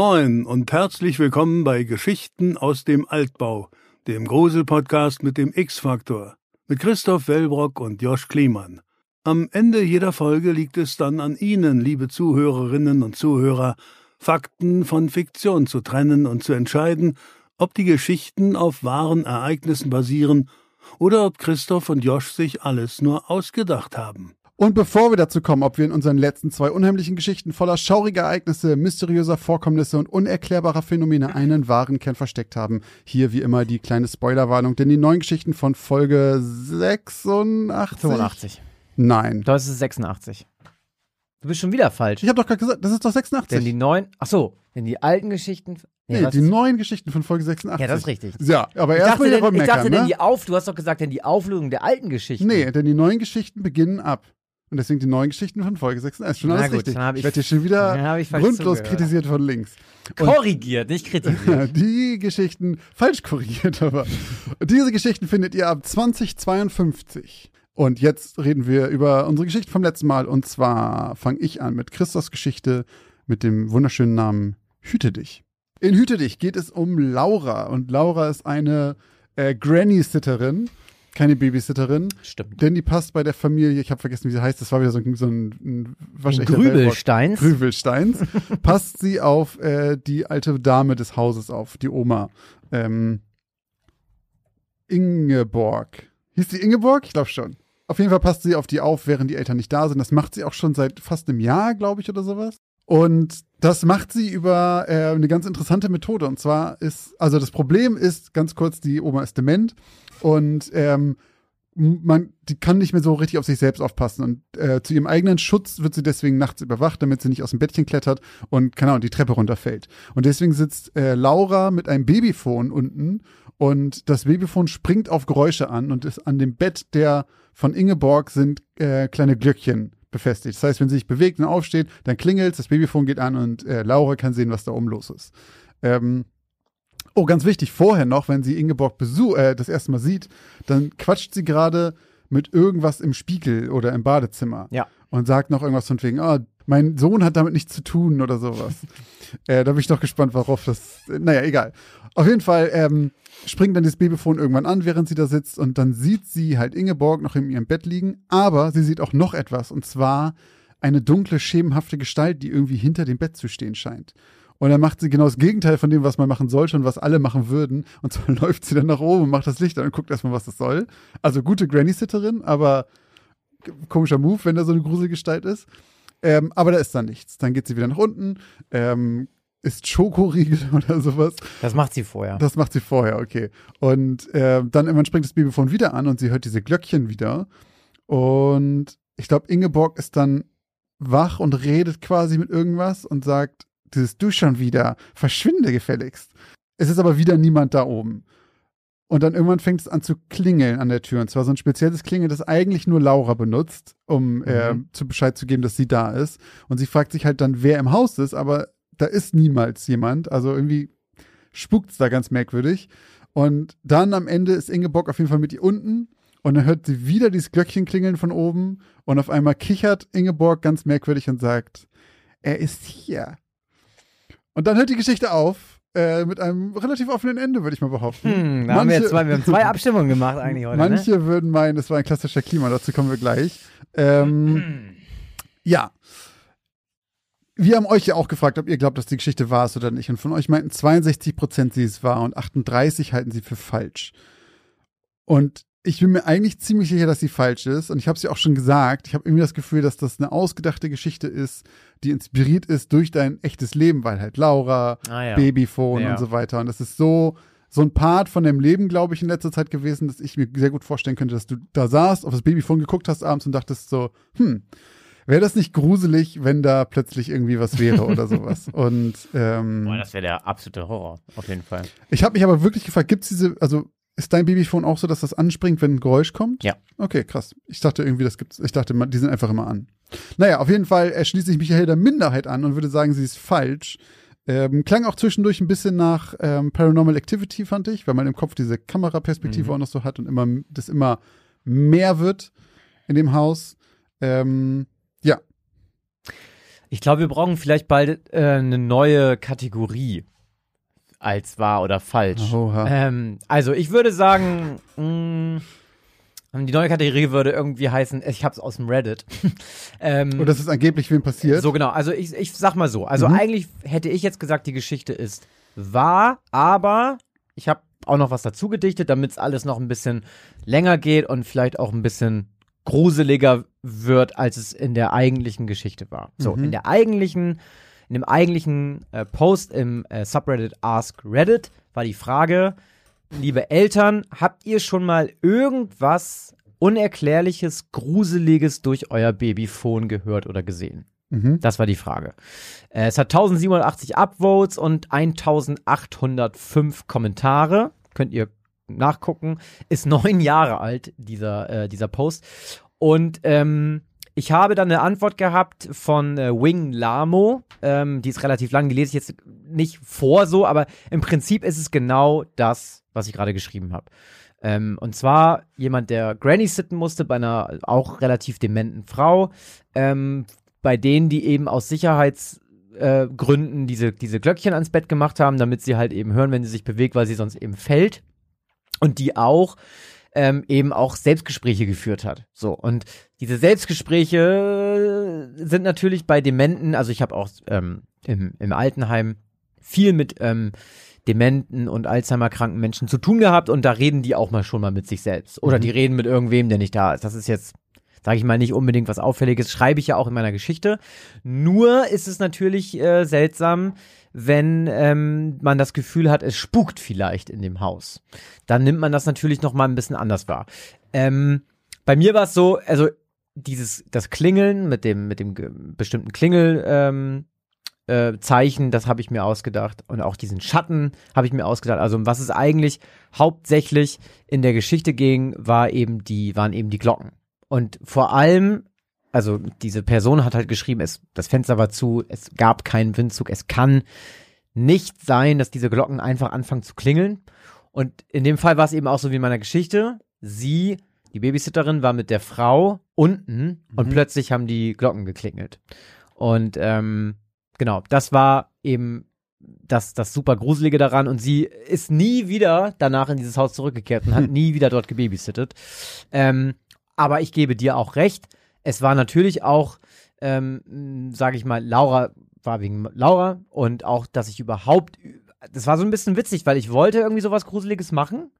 Moin und herzlich willkommen bei Geschichten aus dem Altbau, dem Grusel-Podcast mit dem X-Faktor, mit Christoph Wellbrock und Josch Kliemann. Am Ende jeder Folge liegt es dann an Ihnen, liebe Zuhörerinnen und Zuhörer, Fakten von Fiktion zu trennen und zu entscheiden, ob die Geschichten auf wahren Ereignissen basieren oder ob Christoph und Josch sich alles nur ausgedacht haben. Und bevor wir dazu kommen, ob wir in unseren letzten zwei unheimlichen Geschichten voller schauriger Ereignisse, mysteriöser Vorkommnisse und unerklärbarer Phänomene einen wahren Kern versteckt haben, hier wie immer die kleine Spoilerwarnung, denn die neuen Geschichten von Folge 86. 85. Nein. Da ist es 86. Du bist schon wieder falsch. Ich habe doch gerade gesagt, das ist doch 86. Denn die neuen, ach so, denn die alten Geschichten. nee, was die neuen Geschichten von Folge 86. Ja, das ist richtig. Ja, aber Ich erst dachte, mal denn, ich dachte denn ne? die Auf, du hast doch gesagt, denn die Auflösung der alten Geschichten. Nee, denn die neuen Geschichten beginnen ab. Und deswegen die neuen Geschichten von Folge 86. Schon Na alles gut, richtig. dann ich- ich werde hier schon wieder grundlos zugehört. kritisiert von links. Und Korrigiert, nicht kritisiert. die Geschichten, falsch korrigiert, aber diese Geschichten findet ihr ab 2052. Und jetzt reden wir über unsere Geschichte vom letzten Mal. Und zwar fange ich an mit Christos Geschichte mit dem wunderschönen Namen Hüte dich. In Hüte dich geht es um Laura. Und Laura ist eine äh, Granny-Sitterin, keine Babysitterin. Stimmt. Denn die passt bei der Familie, ich habe vergessen, wie sie heißt, das war wieder so ein, so ein, ein. Grübelsteins. Grübelsteins, passt sie auf äh, die alte Dame des Hauses auf, die Oma. Ähm, Ingeborg. Hieß die Ingeborg? Ich glaube schon. Auf jeden Fall passt sie auf die auf, während die Eltern nicht da sind. Das macht sie auch schon seit fast einem Jahr, glaube ich, oder sowas. Und das macht sie über äh, eine ganz interessante Methode. Und zwar ist, also das Problem ist, ganz kurz, die Oma ist dement und ähm, man, die kann nicht mehr so richtig auf sich selbst aufpassen. Und äh, zu ihrem eigenen Schutz wird sie deswegen nachts überwacht, damit sie nicht aus dem Bettchen klettert und, keine Ahnung, die Treppe runterfällt. Und deswegen sitzt äh, Laura mit einem Babyphone unten und das Babyphone springt auf Geräusche an und ist an dem Bett der von Ingeborg sind äh, kleine Glöckchen befestigt. Das heißt, wenn sie sich bewegt und aufsteht, dann klingelt das Babyphone geht an und äh, Laura kann sehen, was da oben los ist. Ähm, Oh, ganz wichtig, vorher noch, wenn sie Ingeborg Besuch, äh, das erste Mal sieht, dann quatscht sie gerade mit irgendwas im Spiegel oder im Badezimmer. Ja. Und sagt noch irgendwas von wegen, ah, mein Sohn hat damit nichts zu tun oder sowas. äh, da bin ich doch gespannt, worauf das. Äh, naja, egal. Auf jeden Fall ähm, springt dann das Babyphone irgendwann an, während sie da sitzt und dann sieht sie halt Ingeborg noch in ihrem Bett liegen, aber sie sieht auch noch etwas und zwar eine dunkle, schemenhafte Gestalt, die irgendwie hinter dem Bett zu stehen scheint. Und dann macht sie genau das Gegenteil von dem, was man machen sollte und was alle machen würden. Und zwar läuft sie dann nach oben und macht das Licht an und guckt erstmal, was das soll. Also gute Granny-Sitterin, aber komischer Move, wenn da so eine Gruselgestalt ist. Ähm, aber da ist dann nichts. Dann geht sie wieder nach unten, ähm, isst Schokoriegel oder sowas. Das macht sie vorher. Das macht sie vorher, okay. Und äh, dann irgendwann springt das Babyphone wieder an und sie hört diese Glöckchen wieder. Und ich glaube, Ingeborg ist dann wach und redet quasi mit irgendwas und sagt, dieses Du schon wieder, verschwinde gefälligst. Es ist aber wieder niemand da oben. Und dann irgendwann fängt es an zu klingeln an der Tür. Und zwar so ein spezielles Klingeln, das eigentlich nur Laura benutzt, um äh, zu Bescheid zu geben, dass sie da ist. Und sie fragt sich halt dann, wer im Haus ist, aber da ist niemals jemand. Also irgendwie spukt's da ganz merkwürdig. Und dann am Ende ist Ingeborg auf jeden Fall mit ihr unten. Und dann hört sie wieder dieses Glöckchen klingeln von oben. Und auf einmal kichert Ingeborg ganz merkwürdig und sagt, er ist hier. Und dann hört die Geschichte auf. Äh, mit einem relativ offenen Ende, würde ich mal behaupten. Hm, da haben wir, jetzt zwei, wir haben zwei Abstimmungen gemacht eigentlich heute. ne? Manche würden meinen, es war ein klassischer Klima, dazu kommen wir gleich. Ähm, ja. Wir haben euch ja auch gefragt, ob ihr glaubt, dass die Geschichte wahr ist oder nicht. Und von euch meinten 62 Prozent, sie ist wahr und 38 halten sie für falsch. Und ich bin mir eigentlich ziemlich sicher, dass sie falsch ist. Und ich habe es ja auch schon gesagt. Ich habe irgendwie das Gefühl, dass das eine ausgedachte Geschichte ist, die inspiriert ist durch dein echtes Leben, weil halt Laura, Ah, ja. Babyphone Ja. und so weiter. Und das ist so, so ein Part von deinem Leben, glaube ich, in letzter Zeit gewesen, dass ich mir sehr gut vorstellen könnte, dass du da saßt, auf das Babyphone geguckt hast abends und dachtest so, hm, wäre das nicht gruselig, wenn da plötzlich irgendwie was wäre oder sowas. Und ähm, Boah, das wäre der absolute Horror, auf jeden Fall. ich habe mich aber wirklich gefragt, gibt's diese, also ist dein Babyphone auch so, dass das anspringt, wenn ein Geräusch kommt? Ja. Okay, krass. Ich dachte irgendwie, das gibt's. Ich dachte, die sind einfach immer an. Naja, auf jeden Fall äh, schließe ich mich hier der Minderheit an und würde sagen, sie ist falsch. Ähm, klang auch zwischendurch ein bisschen nach ähm, Paranormal Activity, fand ich, weil man im Kopf diese Kameraperspektive Mhm. auch noch so hat und immer das immer mehr wird in dem Haus. Ähm, ja, Ich glaube, wir brauchen vielleicht bald äh, eine neue Kategorie als wahr oder falsch. Ähm, also ich würde sagen, mh, die neue Kategorie würde irgendwie heißen, ich hab's aus dem Reddit. ähm, Und das ist angeblich wem passiert. so genau, also ich, ich sag mal so, also Mhm. eigentlich hätte ich jetzt gesagt, die Geschichte ist wahr, aber ich habe auch noch was dazu gedichtet, damit es alles noch ein bisschen länger geht und vielleicht auch ein bisschen gruseliger wird, als es in der eigentlichen Geschichte war. So, Mhm. in der eigentlichen, in dem eigentlichen äh, Post im äh, Subreddit Ask Reddit war die Frage, liebe Eltern, habt ihr schon mal irgendwas Unerklärliches, Gruseliges durch euer Babyphone gehört oder gesehen? Mhm. Das war die Frage. Äh, es hat 1780 Upvotes und 1805 Kommentare. Könnt ihr nachgucken. Ist neun Jahre alt, dieser, äh, dieser Post. Und ähm, ich habe dann eine Antwort gehabt von äh, Wing Lamo. Ähm, die ist relativ lang, die lese ich jetzt nicht vor so, aber im Prinzip ist es genau das, was ich gerade geschrieben habe. Ähm, und zwar jemand, der Granny sitten musste bei einer auch relativ dementen Frau, ähm, bei denen, die eben aus Sicherheitsgründen äh, diese, diese Glöckchen ans Bett gemacht haben, damit sie halt eben hören, wenn sie sich bewegt, weil sie sonst eben fällt. Und die auch ähm, eben auch Selbstgespräche geführt hat. So, und diese Selbstgespräche sind natürlich bei Dementen, also ich habe auch ähm, im, im Altenheim viel mit ähm, dementen und Alzheimer-kranken Menschen zu tun gehabt und da reden die auch mal schon mal mit sich selbst. Oder Mhm. die reden mit irgendwem, der nicht da ist. Das ist jetzt, sage ich mal, nicht unbedingt was Auffälliges. Schreibe ich ja auch in meiner Geschichte. Nur ist es natürlich äh, seltsam, wenn ähm, man das Gefühl hat, es spukt vielleicht in dem Haus. Dann nimmt man das natürlich noch mal ein bisschen anders wahr. Ähm, bei mir war es so, also dieses das Klingeln mit dem mit dem bestimmten Klingel ähm, äh, Zeichen, das habe ich mir ausgedacht und auch diesen Schatten habe ich mir ausgedacht. Also um was es eigentlich hauptsächlich in der Geschichte ging, war eben die waren eben die Glocken und vor allem also diese Person hat halt geschrieben, es das Fenster war zu, es gab keinen Windzug, es kann nicht sein, dass diese Glocken einfach anfangen zu klingeln. Und in dem Fall war es eben auch so wie in meiner Geschichte. Sie, die Babysitterin, war mit der Frau unten und Mhm. plötzlich haben die Glocken geklingelt. Und ähm, genau, das war eben das, das super Gruselige daran. Und sie ist nie wieder danach in dieses Haus zurückgekehrt und hat nie wieder dort gebabysittet. Ähm, aber ich gebe dir auch recht. Es war natürlich auch, ähm, sage ich mal, Laura war wegen Laura und auch, dass ich überhaupt, das war so ein bisschen witzig, weil ich wollte irgendwie sowas Gruseliges machen,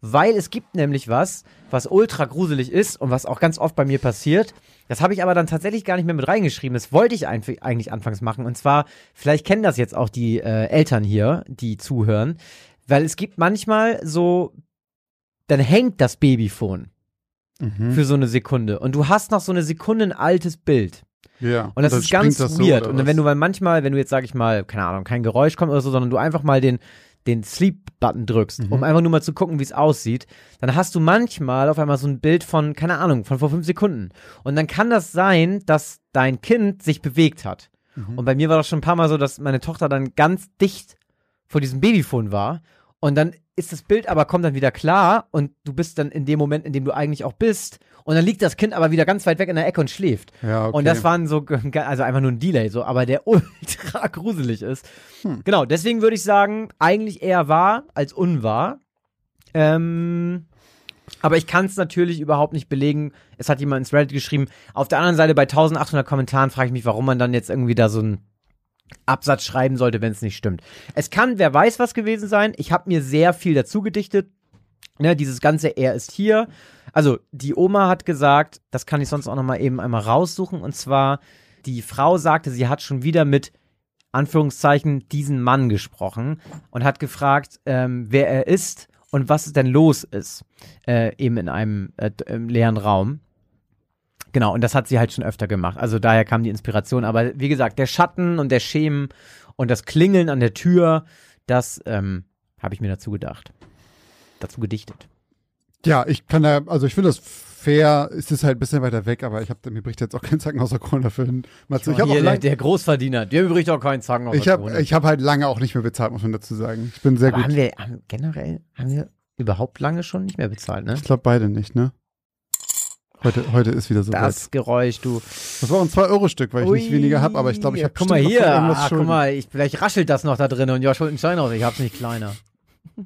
weil es gibt nämlich was, was ultra gruselig ist und was auch ganz oft bei mir passiert. Das habe ich aber dann tatsächlich gar nicht mehr mit reingeschrieben. Das wollte ich eigentlich anfangs machen. Und zwar, vielleicht kennen das jetzt auch die äh, Eltern hier, die zuhören, weil es gibt manchmal so, dann hängt das Babyphone Mhm. für so eine Sekunde und du hast noch so eine Sekunde ein altes Bild. Ja. Und das ist ganz das so, weird. oder und wenn du mal manchmal, wenn du jetzt, sag ich mal, keine Ahnung, kein Geräusch kommt oder so, sondern du einfach mal den, den Sleep-Button drückst, Mhm. um einfach nur mal zu gucken, wie es aussieht, dann hast du manchmal auf einmal so ein Bild von, keine Ahnung, von vor fünf Sekunden. Und dann kann das sein, dass dein Kind sich bewegt hat. Mhm. Und bei mir war das schon ein paar Mal so, dass meine Tochter dann ganz dicht vor diesem Babyphone war. Und dann ist das Bild aber kommt dann wieder klar und du bist dann in dem Moment, in dem du eigentlich auch bist. Und dann liegt das Kind aber wieder ganz weit weg in der Ecke und schläft. ja, okay. Und das waren so, also einfach nur ein Delay, so, aber der ultra gruselig ist. Hm. Genau, deswegen würde ich sagen, eigentlich eher wahr als unwahr. Ähm, aber ich kann es natürlich überhaupt nicht belegen. Es hat jemand ins Reddit geschrieben. Auf der anderen Seite, bei 1800 Kommentaren frage ich mich, warum man dann jetzt irgendwie da so einen Absatz schreiben sollte, wenn es nicht stimmt. Es kann, wer weiß, was gewesen sein. Ich habe mir sehr viel dazu gedichtet. Ne, dieses ganze Er ist hier. Also, die Oma hat gesagt, das kann ich sonst auch noch mal eben einmal raussuchen. Und zwar, die Frau sagte, sie hat schon wieder mit Anführungszeichen diesen Mann gesprochen und hat gefragt, ähm, wer er ist und was denn los ist, äh, eben in einem äh, leeren Raum. Genau, und das hat sie halt schon öfter gemacht. Also daher kam die Inspiration. Aber wie gesagt, der Schatten und der Schemen und das Klingeln an der Tür, das ähm, habe ich mir dazu gedacht. Dazu gedichtet. Ja, ich kann da, also ich finde das fair, es ist halt ein bisschen weiter weg, aber ich habe mir bricht jetzt auch kein Zacken aus der Krone dafür hin. Matze, ich habe Hier, lang, der Großverdiener, der bricht auch keinen Zacken auf ich der habe Krone. ich hab halt lange auch nicht mehr bezahlt, muss man dazu sagen. Ich bin sehr Aber gut. haben wir haben, generell, haben wir überhaupt lange schon nicht mehr bezahlt, ne? Ich glaube beide nicht, ne? Heute, heute ist wieder so weit. Das Geräusch, du. Das war auch ein 2-Euro-Stück, weil ich nicht Ui. weniger habe, aber ich glaube, ich habe Guck mal hier. Ah, guck mal, ich, vielleicht raschelt das noch da drin und Josh holt einen Stein raus. Ich hab's nicht kleiner.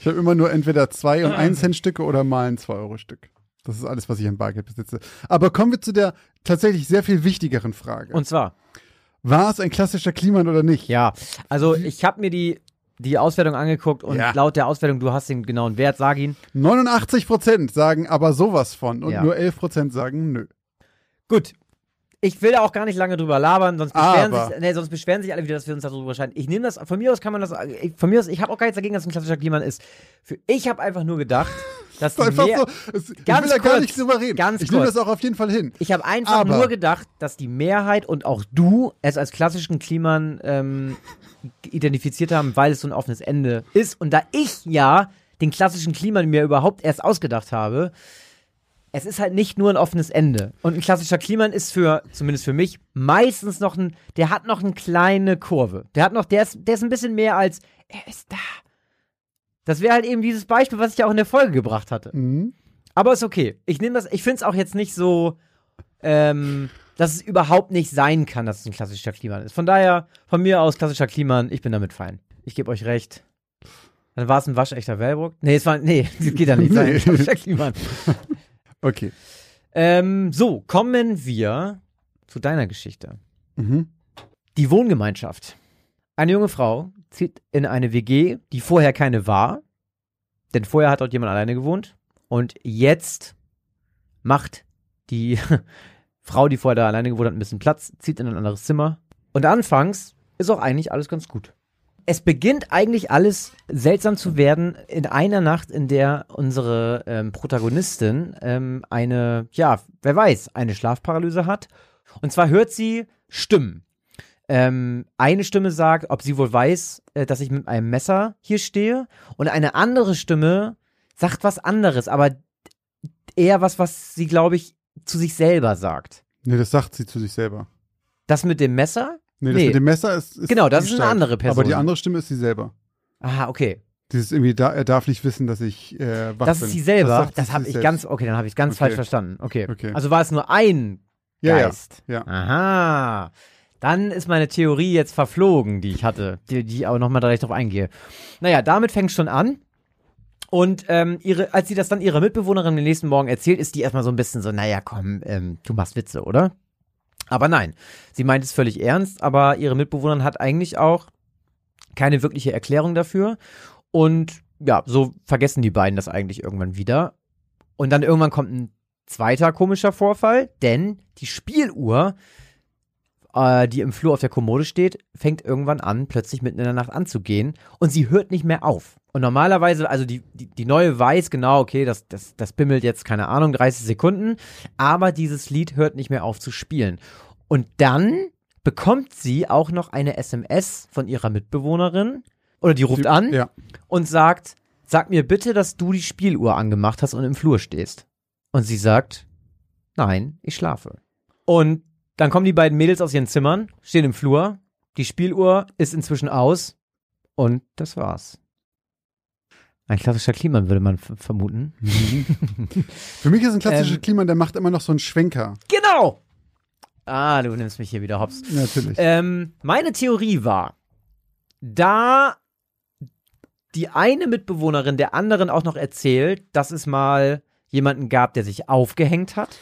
Ich habe immer nur entweder 2 und 1 Cent Stücke oder mal ein 2-Euro-Stück. Das ist alles, was ich an Bargeld besitze. Aber kommen wir zu der tatsächlich sehr viel wichtigeren Frage. Und zwar, war es ein klassischer Kliman oder nicht? ja, also ich habe mir die, die Auswertung angeguckt und Ja. laut der Auswertung, du hast den genauen Wert, sag ihn. 89% sagen aber sowas von und Ja. nur 11% sagen nö. Gut. Ich will da auch gar nicht lange drüber labern, sonst beschweren, Aber- sich, nee, sonst beschweren sich alle wieder, dass wir uns darüber scheiden. Ich nehme das, von mir aus kann man das, ich- von mir aus, ich habe auch gar nichts dagegen, dass es ein klassischer Kliman ist. Für, ich habe einfach nur gedacht, dass die Einfach mehr, so, es, ich Ganz will da gar kurz, nicht drüber reden. ganz ich nehme kurz. das auch auf jeden Fall hin. Ich habe einfach Aber- nur gedacht, dass die Mehrheit und auch du es als klassischen Kliman ähm, identifiziert haben, weil es so ein offenes Ende ist. Und da ich ja den klassischen Kliman mir überhaupt erst ausgedacht habe, es ist halt nicht nur ein offenes Ende. Und ein klassischer Kliman ist für, zumindest für mich, meistens noch ein, der hat noch eine kleine Kurve. Der hat noch, der ist, der ist ein bisschen mehr als, er ist da. Das wäre halt eben dieses Beispiel, was ich ja auch in der Folge gebracht hatte. Mhm. Aber ist okay. Ich nehme das, ich finde es auch jetzt nicht so, ähm, dass es überhaupt nicht sein kann, dass es ein klassischer Kliman ist. Von daher, von mir aus klassischer Kliman, ich bin damit fein. Ich gebe euch recht. Dann war es ein waschechter Wellbrook. Nee, es war, nee, das geht ja nicht sein. Klassischer Kliman. Okay. Ähm, so, kommen wir zu deiner Geschichte. Mhm. Die Wohngemeinschaft. Eine junge Frau zieht in eine WG, die vorher keine war. Denn vorher hat dort jemand alleine gewohnt. Und jetzt macht die Frau, die vorher da alleine gewohnt hat, ein bisschen Platz, zieht in ein anderes Zimmer. Und anfangs ist auch eigentlich alles ganz gut. Es beginnt eigentlich alles seltsam zu werden in einer Nacht, in der unsere ähm, Protagonistin ähm, eine, ja, wer weiß, eine Schlafparalyse hat. Und zwar hört sie Stimmen. Ähm, eine Stimme sagt, ob sie wohl weiß, äh, dass ich mit einem Messer hier stehe. Und eine andere Stimme sagt was anderes, aber eher was, was sie, glaube ich, zu sich selber sagt. Nee, das sagt sie zu sich selber. Das mit dem Messer? Nee, das Nee. mit dem Messer ist, ist Genau, das ist eine andere Person. Aber die andere Stimme ist sie selber. Aha, okay. Dieses irgendwie, da, er darf nicht wissen, dass ich äh, wach Das bin. ist sie selber. Das, sie habe ich selbst. ganz, okay, dann habe ich ganz Okay. falsch verstanden. Okay. Okay. Also war es nur ein Ja, ja. Geist. ja. Aha. Dann ist meine Theorie jetzt verflogen, die ich hatte, die, die ich auch nochmal direkt drauf eingehe. Naja, damit fängt schon an. Und ähm, ihre, als sie das dann ihrer Mitbewohnerin den nächsten Morgen erzählt, ist die erstmal so ein bisschen so, naja, komm, ähm, du machst Witze, oder? Aber nein, sie meint es völlig ernst, aber ihre Mitbewohnerin hat eigentlich auch keine wirkliche Erklärung dafür. Und ja, so vergessen die beiden das eigentlich irgendwann wieder. Und dann irgendwann kommt ein zweiter komischer Vorfall, denn die Spieluhr, äh, die im Flur auf der Kommode steht, fängt irgendwann an, plötzlich mitten in der Nacht anzugehen und sie hört nicht mehr auf. Und normalerweise, also die, die, die neue weiß genau, okay, das, das, das bimmelt jetzt, keine Ahnung, 30 Sekunden, aber dieses Lied hört nicht mehr auf zu spielen. Und dann bekommt sie auch noch eine SMS von ihrer Mitbewohnerin, oder die ruft Die- an Ja. und sagt, sag mir bitte, dass du die Spieluhr angemacht hast und im Flur stehst. Und sie sagt, nein, ich schlafe. Und dann kommen die beiden Mädels aus ihren Zimmern, stehen im Flur, die Spieluhr ist inzwischen aus und das war's. Ein klassischer Kliman würde man vermuten. Für mich ist ein klassischer Ähm, Klima, der macht immer noch so einen Schwenker. Genau! Ah, du nimmst mich hier wieder hops. Natürlich. Ähm, meine Theorie war, da die eine Mitbewohnerin der anderen auch noch erzählt, dass es mal jemanden gab, der sich aufgehängt hat.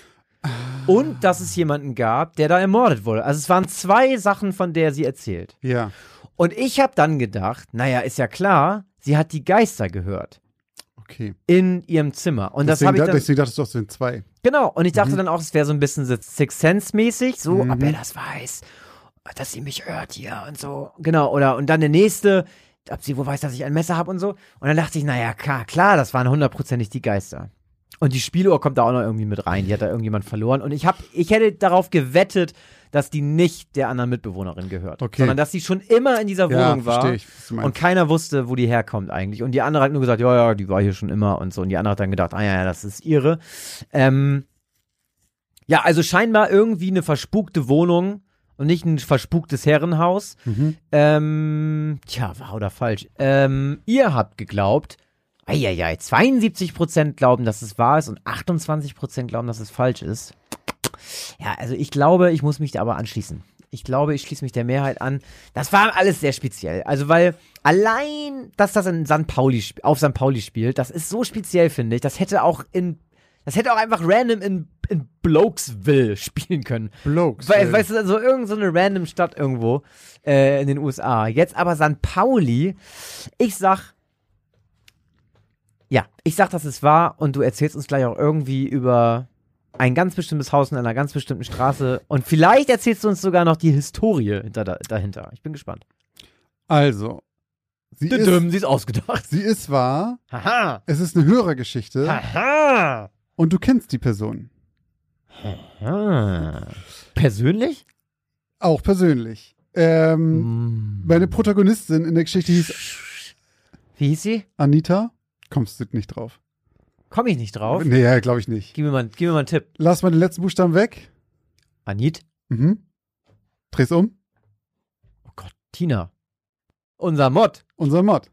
Und dass es jemanden gab, der da ermordet wurde. Also es waren zwei Sachen, von der sie erzählt. ja. Und ich habe dann gedacht, naja, ist ja klar, sie hat die Geister gehört Okay. in ihrem Zimmer. Und das deswegen, habe ich da, dann, deswegen auch, es sind zwei. Genau, und ich dachte dann auch, es wäre so ein bisschen Six Sense-mäßig, so, Mhm. ob er das weiß, dass sie mich hört hier und so. Genau, oder und dann der nächste, ob sie wohl weiß, dass ich ein Messer habe und so. Und dann dachte ich, naja, klar, klar, das waren hundertprozentig die Geister. Und die Spieluhr kommt da auch noch irgendwie mit rein, die hat da irgendjemand verloren. Und ich hab, ich hätte darauf gewettet, dass die nicht der anderen Mitbewohnerin gehört, Okay. sondern dass sie schon immer in dieser Ja, Wohnung war. verstehe ich. Und keiner wusste, wo die herkommt eigentlich. Und die andere hat nur gesagt, ja, ja, die war hier schon immer und so. Und die andere hat dann gedacht, ah ja, ja, das ist ihre. Ähm, ja, also scheinbar irgendwie eine verspukte Wohnung und nicht ein verspuktes Herrenhaus. Mhm. Ähm, tja, wahr oder falsch. Ähm, ihr habt geglaubt, Eieiei, 72% glauben, dass es wahr ist und 28% glauben, dass es falsch ist. Ja, also ich glaube, ich muss mich da aber anschließen. Ich glaube, ich schließe mich der Mehrheit an. Das war alles sehr speziell. Also, weil allein, dass das in St. Pauli, auf St. Pauli spielt, das ist so speziell, finde ich. Das hätte auch in, das hätte auch einfach random in, in Blokesville spielen können. Blokes. We weißt du, also irgend so eine random Stadt irgendwo äh, in den USA. Jetzt aber St. Pauli. Ich sag, ja, ich sag, dass es wahr und du erzählst uns gleich auch irgendwie über ein ganz bestimmtes Haus in einer ganz bestimmten Straße und vielleicht erzählst du uns sogar noch die Historie hinter, da, dahinter. Ich bin gespannt. Also, sie ist, sie ist ausgedacht. sie ist wahr. Haha. Es ist eine Hörergeschichte Haha. und du kennst die Person. Ah. Persönlich? Auch persönlich. Ähm, Mm. Meine Protagonistin in der Geschichte hieß Wie hieß sie? Anita. Kommst du nicht drauf? Komme ich nicht drauf. Nee, ja, glaube ich nicht. Gib mir, mal, gib mir mal einen Tipp. Lass mal den letzten Buchstaben weg. Anit? Mhm. Dreh's um. Oh Gott, Tina. Unser Mod. Unser Mod.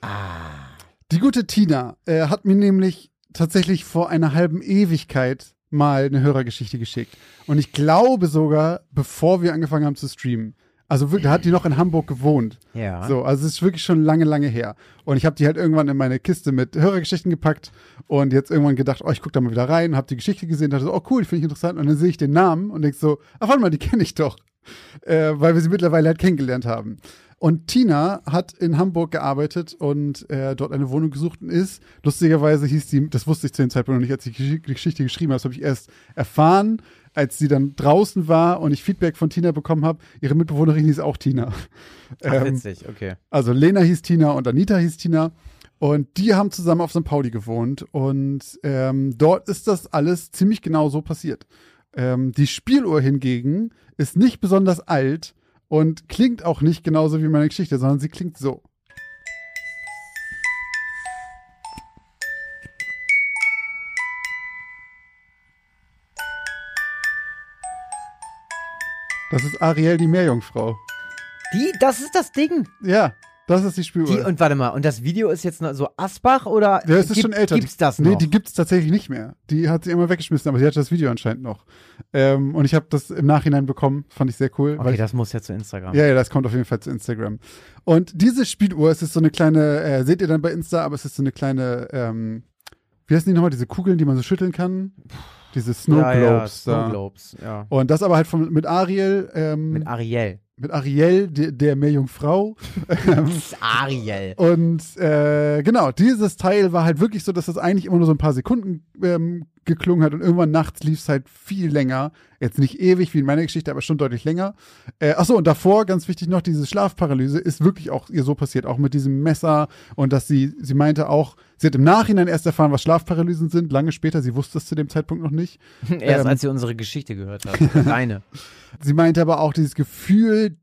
Ah. Die gute Tina äh, hat mir nämlich tatsächlich vor einer halben Ewigkeit mal eine Hörergeschichte geschickt. Und ich glaube sogar, bevor wir angefangen haben zu streamen. Also wirklich, da hat die noch in Hamburg gewohnt. Ja. So, also es ist wirklich schon lange, lange her. Und ich habe die halt irgendwann in meine Kiste mit Hörergeschichten gepackt und jetzt irgendwann gedacht, oh, ich gucke da mal wieder rein, habe die Geschichte gesehen, dachte so, oh cool, finde ich interessant. Und dann sehe ich den Namen und denk so, ach warte mal, die kenne ich doch. Äh, weil wir sie mittlerweile halt kennengelernt haben. Und Tina hat in Hamburg gearbeitet und äh, dort eine Wohnung gesucht und ist, lustigerweise hieß die, das wusste ich zu dem Zeitpunkt noch nicht, als ich die Geschichte geschrieben habe, das habe ich erst erfahren, als sie dann draußen war und ich Feedback von Tina bekommen habe. Ihre Mitbewohnerin hieß auch Tina. Ach, Ähm, witzig, okay. also Lena hieß Tina und Anita hieß Tina. Und die haben zusammen auf St. Pauli gewohnt. Und ähm, dort ist das alles ziemlich genau so passiert. Ähm, die Spieluhr hingegen ist nicht besonders alt und klingt auch nicht genauso wie meine Geschichte, sondern sie klingt so. Das ist Ariel, die Meerjungfrau. Die, das ist das Ding. Ja, das ist die Spieluhr. Die, und warte mal, und das Video ist jetzt noch so Asbach oder Ja, es ist gibt- schon älter. gibt's das Nee, noch? die gibt's tatsächlich nicht mehr. Die hat sie immer weggeschmissen, aber sie hat das Video anscheinend noch. Ähm, und ich habe das im Nachhinein bekommen, fand ich sehr cool. weil okay, ich, das muss ja zu Instagram. ja, ja, das kommt auf jeden Fall zu Instagram. Und diese Spieluhr, es ist so eine kleine, äh, seht ihr dann bei Insta, aber es ist so eine kleine, ähm, wie heißen die nochmal, diese Kugeln, die man so schütteln kann? Diese Snow ja, ja, Globes Snow. Globes, ja. Und das aber halt von, mit Ariel, ähm, Mit mit, Ariel. Ariel, der, Meerjungfrau. Ähm, Ariel. Und äh, genau, dieses Teil war halt wirklich so, dass das eigentlich immer nur so ein paar Sekunden ähm, geklungen hat und irgendwann nachts lief es halt viel länger. Jetzt nicht ewig wie in meiner Geschichte, aber schon deutlich länger. Äh, achso, und davor, ganz wichtig noch, diese Schlafparalyse ist wirklich auch ihr so passiert, auch mit diesem Messer und dass sie, sie meinte auch, sie hat im Nachhinein erst erfahren, was Schlafparalysen sind, lange später, sie wusste es zu dem Zeitpunkt noch nicht. Erst Ähm. als sie unsere Geschichte gehört hat. Deine. Sie meinte aber auch dieses Gefühl,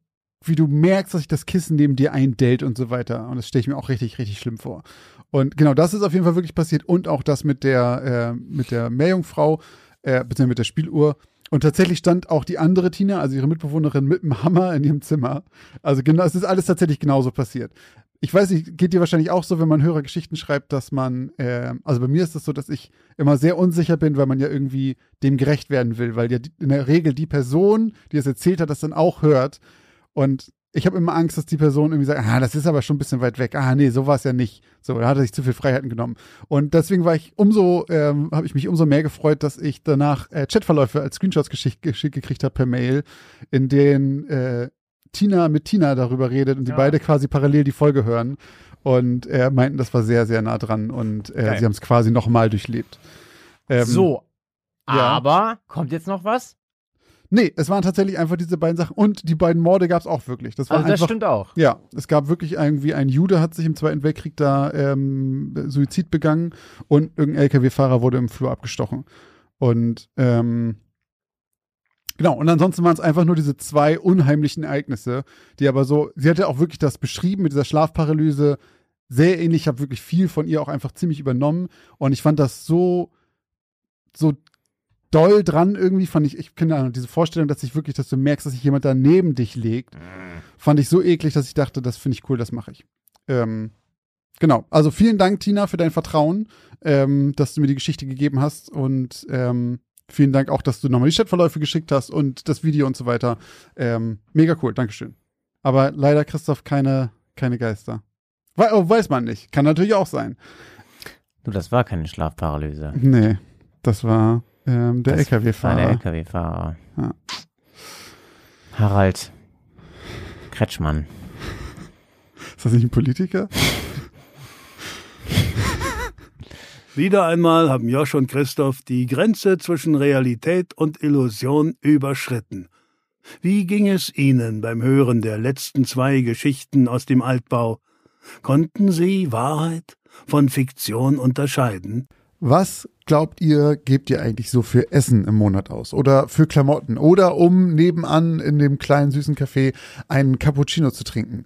wie du merkst, dass sich das Kissen neben dir eindellt und so weiter. Und das stelle ich mir auch richtig, richtig schlimm vor. Und genau das ist auf jeden Fall wirklich passiert. Und auch das mit der, äh, mit der Meerjungfrau, äh, beziehungsweise mit der Spieluhr. Und tatsächlich stand auch die andere Tina, also ihre Mitbewohnerin, mit dem Hammer in ihrem Zimmer. Also genau, es ist alles tatsächlich genauso passiert. Ich weiß nicht, geht dir wahrscheinlich auch so, wenn man höhere Geschichten schreibt, dass man, äh, also bei mir ist es so, dass ich immer sehr unsicher bin, weil man ja irgendwie dem gerecht werden will, weil ja in der Regel die Person, die es erzählt hat, das dann auch hört. Und ich habe immer Angst, dass die Person irgendwie sagt, ah, das ist aber schon ein bisschen weit weg. Ah, nee, so war es ja nicht. So, da hat er sich zu viel Freiheiten genommen. Und deswegen war ich umso, ähm, habe ich mich umso mehr gefreut, dass ich danach äh, Chatverläufe als Screenshots geschickt, geschickt gekriegt habe per Mail, in denen äh, Tina mit Tina darüber redet und die Ja. beide quasi parallel die Folge hören. Und äh, meinten, das war sehr, sehr nah dran und äh, sie haben es quasi nochmal durchlebt. Ähm, so. ja. Aber, kommt jetzt noch was? Nee, es waren tatsächlich einfach diese beiden Sachen. Und die beiden Morde gab es auch wirklich. Das war Also, das einfach, stimmt auch. Ja, es gab wirklich irgendwie ein Jude hat sich im Zweiten Weltkrieg da ähm, Suizid begangen und irgendein LKW-Fahrer wurde im Flur abgestochen. Und ähm, genau, und ansonsten waren es einfach nur diese zwei unheimlichen Ereignisse, die aber so, sie hatte auch wirklich das beschrieben mit dieser Schlafparalyse, sehr ähnlich, ich habe wirklich viel von ihr auch einfach ziemlich übernommen und ich fand das so, so doll dran irgendwie, fand ich, ich keine Ahnung, diese Vorstellung, dass ich wirklich, dass du merkst, dass sich jemand da neben dich legt, fand ich so eklig, dass ich dachte, das finde ich cool, das mache ich. Ähm, Genau. Also vielen Dank, Tina, für dein Vertrauen, ähm, dass du mir die Geschichte gegeben hast und ähm, vielen Dank auch, dass du nochmal die Chatverläufe geschickt hast und das Video und so weiter. Ähm, mega cool, Dankeschön. Aber leider, Christoph, keine, keine Geister. We oh, weiß man nicht. Kann natürlich auch sein. Du, das war keine Schlafparalyse. Nee, das war ähm, der war der LKW-Fahrer. LKW-Fahrer. Ja. Harald Kretschmann. Ist das nicht ein Politiker? Wieder einmal haben Josh und Christoph die Grenze zwischen Realität und Illusion überschritten. Wie ging es Ihnen beim Hören der letzten zwei Geschichten aus dem Altbau? Konnten Sie Wahrheit von Fiktion unterscheiden? Was glaubt ihr, gebt ihr eigentlich so für Essen im Monat aus? Oder für Klamotten? Oder um nebenan in dem kleinen süßen Café einen Cappuccino zu trinken?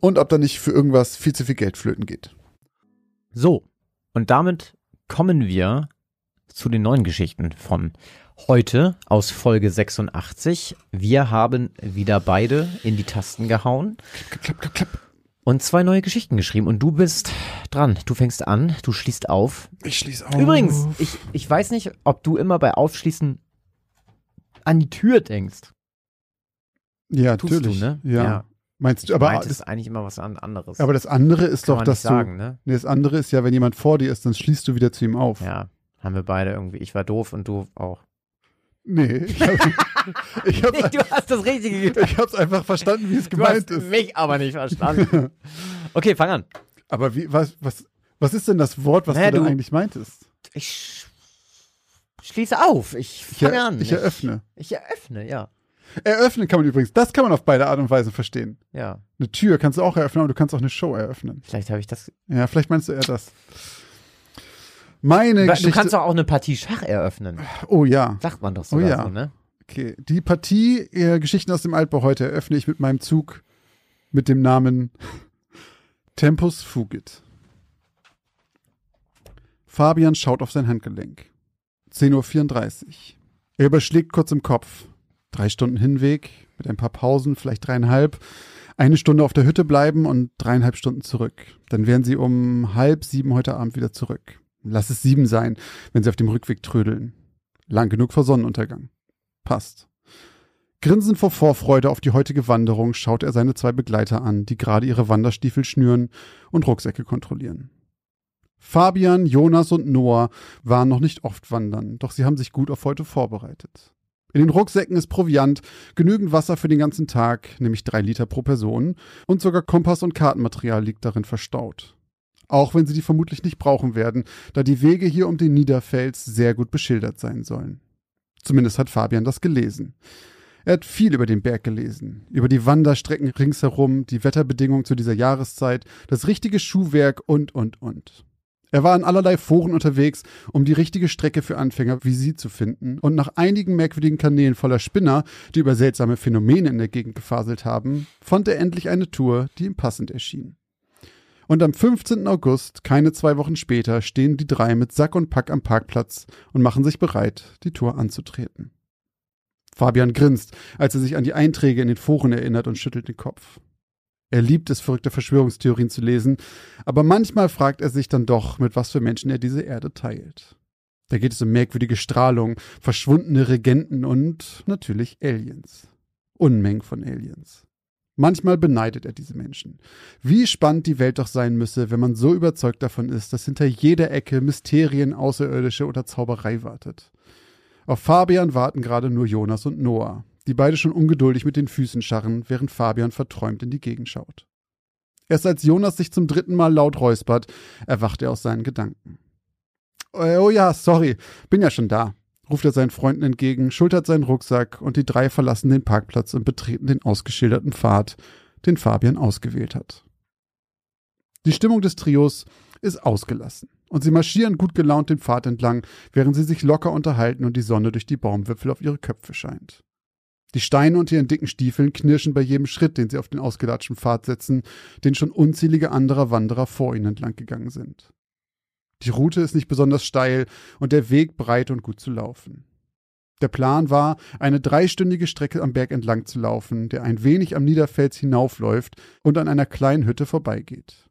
und ob da nicht für irgendwas viel zu viel Geld flöten geht. So, und damit kommen wir zu den neuen Geschichten von heute aus Folge 86. Wir haben wieder beide in die Tasten gehauen Klapp, klapp, klapp, klapp. und zwei neue Geschichten geschrieben. Und du bist dran. Du fängst an, du schließt auf. Ich schließe auf. Übrigens, ich, ich weiß nicht, ob du immer bei Aufschließen an die Tür denkst. ja, Tust natürlich. du, ne? Ja. Meinst du, Aber aber das, es eigentlich immer was an- anderes. aber das andere ist Kann doch, dass sagen, du. ne? Nee, das andere ist ja, wenn jemand vor dir ist, dann schließt du wieder zu ihm auf. Ja, haben wir beide irgendwie. Ich war doof und du auch. Nee, ich habe ich hab, du hast das Richtige getan. ich hab's einfach verstanden, wie es Du gemeint hast ist. mich aber nicht verstanden. Okay, fang an. Aber wie, was, was, was ist denn das Wort, was Naja, du denn du- eigentlich meintest? Ich sch- schließe auf. Ich Ich, fange er, an. ich eröffne. Ich eröffne, ja. Eröffnen kann man übrigens, das kann man auf beide Art und Weise verstehen. Ja, Eine Tür kannst du auch eröffnen, aber du kannst auch eine Show eröffnen. vielleicht habe ich das. Ja, vielleicht meinst du eher das. Meine Du Geschichte. kannst doch auch eine Partie Schach eröffnen. oh ja. Sagt man doch Oh sogar ja. so, ne? Okay. Die Partie äh, Geschichten aus dem Altbau heute eröffne ich mit meinem Zug mit dem Namen Tempus Fugit. Fabian schaut auf sein Handgelenk. 10.34 Uhr. Er überschlägt kurz im Kopf. Drei Stunden Hinweg, mit ein paar Pausen, vielleicht dreieinhalb. Eine Stunde auf der Hütte bleiben und dreieinhalb Stunden zurück. Dann wären sie um halb sieben heute Abend wieder zurück. Lass es sieben sein, wenn sie auf dem Rückweg trödeln. Lang genug vor Sonnenuntergang. Passt. Grinsend vor Vorfreude auf die heutige Wanderung schaut er seine zwei Begleiter an, die gerade ihre Wanderstiefel schnüren und Rucksäcke kontrollieren. Fabian, Jonas und Noah waren noch nicht oft wandern, doch sie haben sich gut auf heute vorbereitet. In den Rucksäcken ist Proviant, genügend Wasser für den ganzen Tag, nämlich drei Liter pro Person, und sogar Kompass und Kartenmaterial liegt darin verstaut. Auch wenn sie die vermutlich nicht brauchen werden, da die Wege hier um den Niederfels sehr gut beschildert sein sollen. Zumindest hat Fabian das gelesen. Er hat viel über den Berg gelesen, über die Wanderstrecken ringsherum, die Wetterbedingungen zu dieser Jahreszeit, das richtige Schuhwerk und, und, und. Er war in allerlei Foren unterwegs, um die richtige Strecke für Anfänger wie sie zu finden, und nach einigen merkwürdigen Kanälen voller Spinner, die über seltsame Phänomene in der Gegend gefaselt haben, fand er endlich eine Tour, die ihm passend erschien. Und am 15. August, keine zwei Wochen später, stehen die drei mit Sack und Pack am Parkplatz und machen sich bereit, die Tour anzutreten. Fabian grinst, als er sich an die Einträge in den Foren erinnert und schüttelt den Kopf. Er liebt es, verrückte Verschwörungstheorien zu lesen, aber manchmal fragt er sich dann doch, mit was für Menschen er diese Erde teilt. Da geht es um merkwürdige Strahlung, verschwundene Regenten und natürlich Aliens. Unmengen von Aliens. Manchmal beneidet er diese Menschen. Wie spannend die Welt doch sein müsse, wenn man so überzeugt davon ist, dass hinter jeder Ecke Mysterien, Außerirdische oder Zauberei wartet. Auf Fabian warten gerade nur Jonas und Noah, die beide schon ungeduldig mit den Füßen scharren, während Fabian verträumt in die Gegend schaut. Erst als Jonas sich zum dritten Mal laut räuspert, erwacht er aus seinen Gedanken. Äh, oh ja, sorry, bin ja schon da, ruft er seinen Freunden entgegen, schultert seinen Rucksack und die drei verlassen den Parkplatz und betreten den ausgeschilderten Pfad, den Fabian ausgewählt hat. Die Stimmung des Trios ist ausgelassen und sie marschieren gut gelaunt den Pfad entlang, während sie sich locker unterhalten und die Sonne durch die Baumwipfel auf ihre Köpfe scheint. Die Steine unter ihren dicken Stiefeln knirschen bei jedem Schritt, den sie auf den ausgelatschten Pfad setzen, den schon unzählige anderer Wanderer vor ihnen entlang gegangen sind. Die Route ist nicht besonders steil und der Weg breit und gut zu laufen. Der Plan war, eine dreistündige Strecke am Berg entlang zu laufen, der ein wenig am Niederfels hinaufläuft und an einer kleinen Hütte vorbeigeht.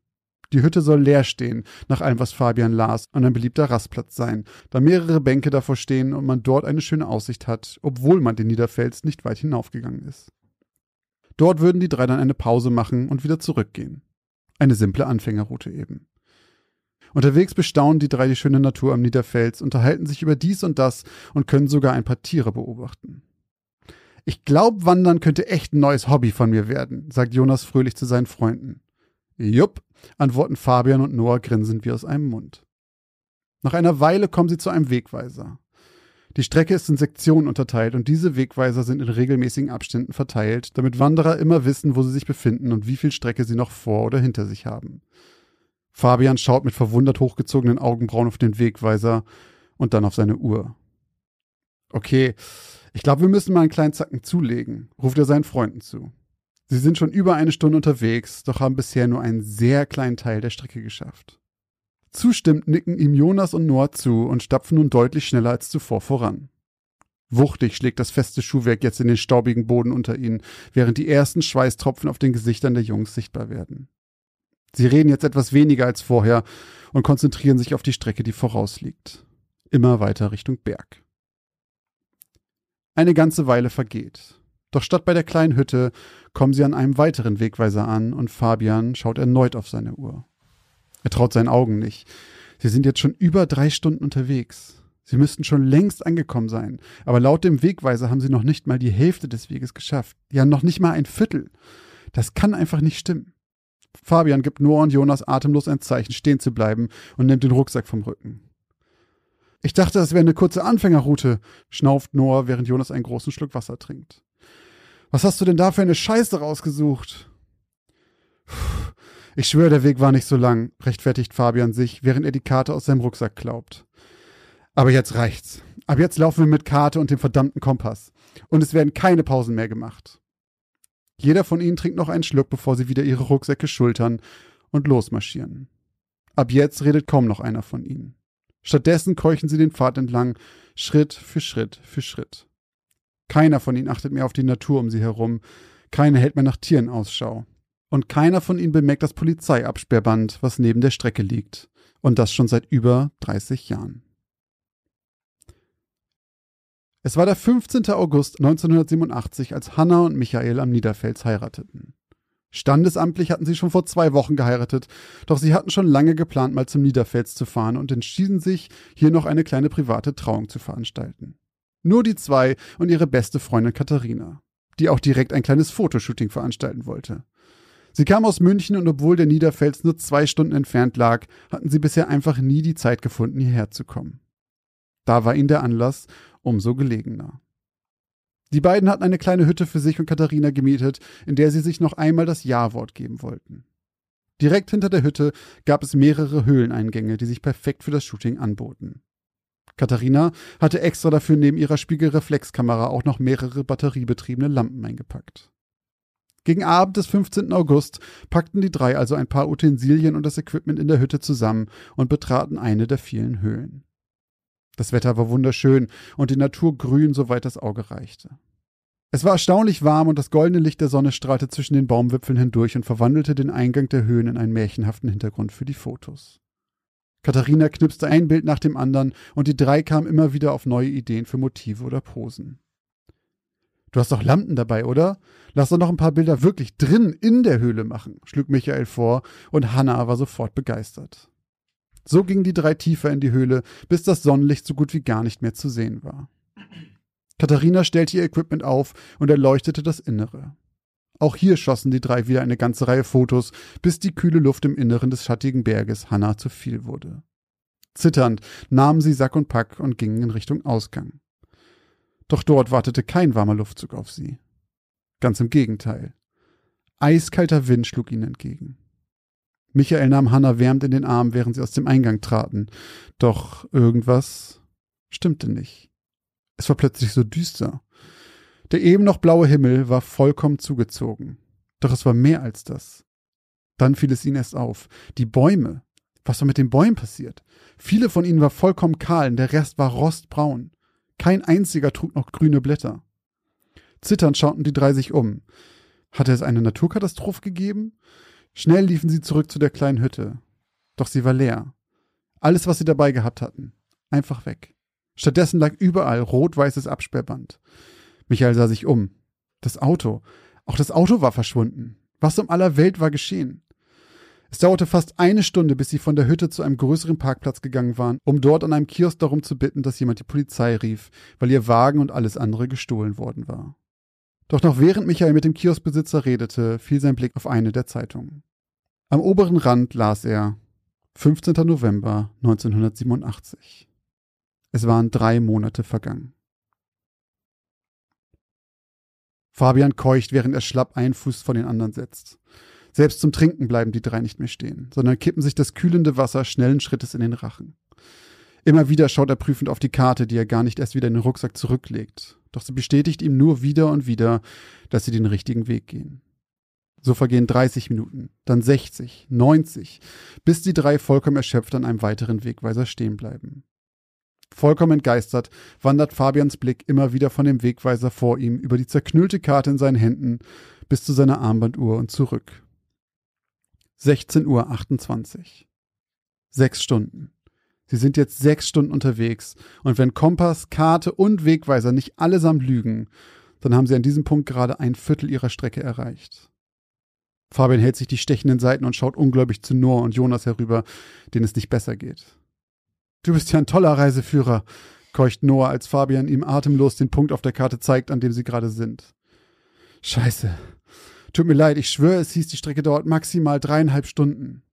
Die Hütte soll leer stehen, nach allem, was Fabian las, und ein beliebter Rastplatz sein, da mehrere Bänke davor stehen und man dort eine schöne Aussicht hat, obwohl man den Niederfels nicht weit hinaufgegangen ist. Dort würden die drei dann eine Pause machen und wieder zurückgehen. Eine simple Anfängerroute eben. Unterwegs bestaunen die drei die schöne Natur am Niederfels, unterhalten sich über dies und das und können sogar ein paar Tiere beobachten. Ich glaube, Wandern könnte echt ein neues Hobby von mir werden, sagt Jonas fröhlich zu seinen Freunden. Jupp, antworten Fabian und Noah grinsend wie aus einem Mund. Nach einer Weile kommen sie zu einem Wegweiser. Die Strecke ist in Sektionen unterteilt und diese Wegweiser sind in regelmäßigen Abständen verteilt, damit Wanderer immer wissen, wo sie sich befinden und wie viel Strecke sie noch vor oder hinter sich haben. Fabian schaut mit verwundert hochgezogenen Augenbrauen auf den Wegweiser und dann auf seine Uhr. Okay, ich glaube, wir müssen mal einen kleinen Zacken zulegen, ruft er seinen Freunden zu. Sie sind schon über eine Stunde unterwegs, doch haben bisher nur einen sehr kleinen Teil der Strecke geschafft. Zustimmt nicken ihm Jonas und Noah zu und stapfen nun deutlich schneller als zuvor voran. Wuchtig schlägt das feste Schuhwerk jetzt in den staubigen Boden unter ihnen, während die ersten Schweißtropfen auf den Gesichtern der Jungs sichtbar werden. Sie reden jetzt etwas weniger als vorher und konzentrieren sich auf die Strecke, die vorausliegt. Immer weiter Richtung Berg. Eine ganze Weile vergeht. Doch statt bei der kleinen Hütte kommen sie an einem weiteren Wegweiser an und Fabian schaut erneut auf seine Uhr. Er traut seinen Augen nicht. Sie sind jetzt schon über drei Stunden unterwegs. Sie müssten schon längst angekommen sein, aber laut dem Wegweiser haben sie noch nicht mal die Hälfte des Weges geschafft. Ja, noch nicht mal ein Viertel. Das kann einfach nicht stimmen. Fabian gibt Noah und Jonas atemlos ein Zeichen, stehen zu bleiben und nimmt den Rucksack vom Rücken. Ich dachte, das wäre eine kurze Anfängerroute, schnauft Noah, während Jonas einen großen Schluck Wasser trinkt. Was hast du denn da für eine Scheiße rausgesucht? Ich schwöre, der Weg war nicht so lang, rechtfertigt Fabian sich, während er die Karte aus seinem Rucksack klaubt. Aber jetzt reicht's. Ab jetzt laufen wir mit Karte und dem verdammten Kompass. Und es werden keine Pausen mehr gemacht. Jeder von ihnen trinkt noch einen Schluck, bevor sie wieder ihre Rucksäcke schultern und losmarschieren. Ab jetzt redet kaum noch einer von ihnen. Stattdessen keuchen sie den Pfad entlang, Schritt für Schritt für Schritt. Keiner von ihnen achtet mehr auf die Natur um sie herum, keiner hält mehr nach Tieren Ausschau. Und keiner von ihnen bemerkt das Polizeiabsperrband, was neben der Strecke liegt. Und das schon seit über 30 Jahren. Es war der 15. August 1987, als Hanna und Michael am Niederfels heirateten. Standesamtlich hatten sie schon vor zwei Wochen geheiratet, doch sie hatten schon lange geplant, mal zum Niederfels zu fahren und entschieden sich, hier noch eine kleine private Trauung zu veranstalten. Nur die zwei und ihre beste Freundin Katharina, die auch direkt ein kleines Fotoshooting veranstalten wollte. Sie kam aus München und obwohl der Niederfels nur zwei Stunden entfernt lag, hatten sie bisher einfach nie die Zeit gefunden, hierher zu kommen. Da war ihnen der Anlass umso gelegener. Die beiden hatten eine kleine Hütte für sich und Katharina gemietet, in der sie sich noch einmal das Ja-Wort geben wollten. Direkt hinter der Hütte gab es mehrere Höhleneingänge, die sich perfekt für das Shooting anboten. Katharina hatte extra dafür neben ihrer Spiegelreflexkamera auch noch mehrere batteriebetriebene Lampen eingepackt. Gegen Abend des 15. August packten die drei also ein paar Utensilien und das Equipment in der Hütte zusammen und betraten eine der vielen Höhlen. Das Wetter war wunderschön und die Natur grün, soweit das Auge reichte. Es war erstaunlich warm und das goldene Licht der Sonne strahlte zwischen den Baumwipfeln hindurch und verwandelte den Eingang der Höhen in einen märchenhaften Hintergrund für die Fotos. Katharina knipste ein Bild nach dem anderen und die drei kamen immer wieder auf neue Ideen für Motive oder Posen. Du hast doch Lampen dabei, oder? Lass doch noch ein paar Bilder wirklich drin in der Höhle machen, schlug Michael vor, und Hannah war sofort begeistert. So gingen die drei tiefer in die Höhle, bis das Sonnenlicht so gut wie gar nicht mehr zu sehen war. Katharina stellte ihr Equipment auf und erleuchtete das Innere. Auch hier schossen die drei wieder eine ganze Reihe Fotos, bis die kühle Luft im Inneren des schattigen Berges Hannah zu viel wurde. Zitternd nahmen sie Sack und Pack und gingen in Richtung Ausgang. Doch dort wartete kein warmer Luftzug auf sie. Ganz im Gegenteil. Eiskalter Wind schlug ihnen entgegen. Michael nahm Hannah wärmend in den Arm, während sie aus dem Eingang traten. Doch irgendwas stimmte nicht. Es war plötzlich so düster. Der eben noch blaue Himmel war vollkommen zugezogen. Doch es war mehr als das. Dann fiel es ihnen erst auf. Die Bäume. Was war mit den Bäumen passiert? Viele von ihnen war vollkommen kahl, der Rest war rostbraun. Kein einziger trug noch grüne Blätter. Zitternd schauten die drei sich um. Hatte es eine Naturkatastrophe gegeben? Schnell liefen sie zurück zu der kleinen Hütte. Doch sie war leer. Alles, was sie dabei gehabt hatten. Einfach weg. Stattdessen lag überall rot-weißes Absperrband. Michael sah sich um. Das Auto. Auch das Auto war verschwunden. Was um aller Welt war geschehen? Es dauerte fast eine Stunde, bis sie von der Hütte zu einem größeren Parkplatz gegangen waren, um dort an einem Kiosk darum zu bitten, dass jemand die Polizei rief, weil ihr Wagen und alles andere gestohlen worden war. Doch noch während Michael mit dem Kioskbesitzer redete, fiel sein Blick auf eine der Zeitungen. Am oberen Rand las er 15. November 1987. Es waren drei Monate vergangen. Fabian keucht, während er schlapp einen Fuß vor den anderen setzt. Selbst zum Trinken bleiben die drei nicht mehr stehen, sondern kippen sich das kühlende Wasser schnellen Schrittes in den Rachen. Immer wieder schaut er prüfend auf die Karte, die er gar nicht erst wieder in den Rucksack zurücklegt. Doch sie bestätigt ihm nur wieder und wieder, dass sie den richtigen Weg gehen. So vergehen 30 Minuten, dann 60, 90, bis die drei vollkommen erschöpft an einem weiteren Wegweiser stehen bleiben. Vollkommen entgeistert wandert Fabians Blick immer wieder von dem Wegweiser vor ihm über die zerknüllte Karte in seinen Händen bis zu seiner Armbanduhr und zurück. 16.28 Uhr. Sechs Stunden. Sie sind jetzt sechs Stunden unterwegs, und wenn Kompass, Karte und Wegweiser nicht allesamt lügen, dann haben sie an diesem Punkt gerade ein Viertel ihrer Strecke erreicht. Fabian hält sich die stechenden Seiten und schaut ungläubig zu Noah und Jonas herüber, denen es nicht besser geht. Du bist ja ein toller Reiseführer, keucht Noah, als Fabian ihm atemlos den Punkt auf der Karte zeigt, an dem sie gerade sind. Scheiße. Tut mir leid, ich schwöre, es hieß, die Strecke dauert maximal dreieinhalb Stunden.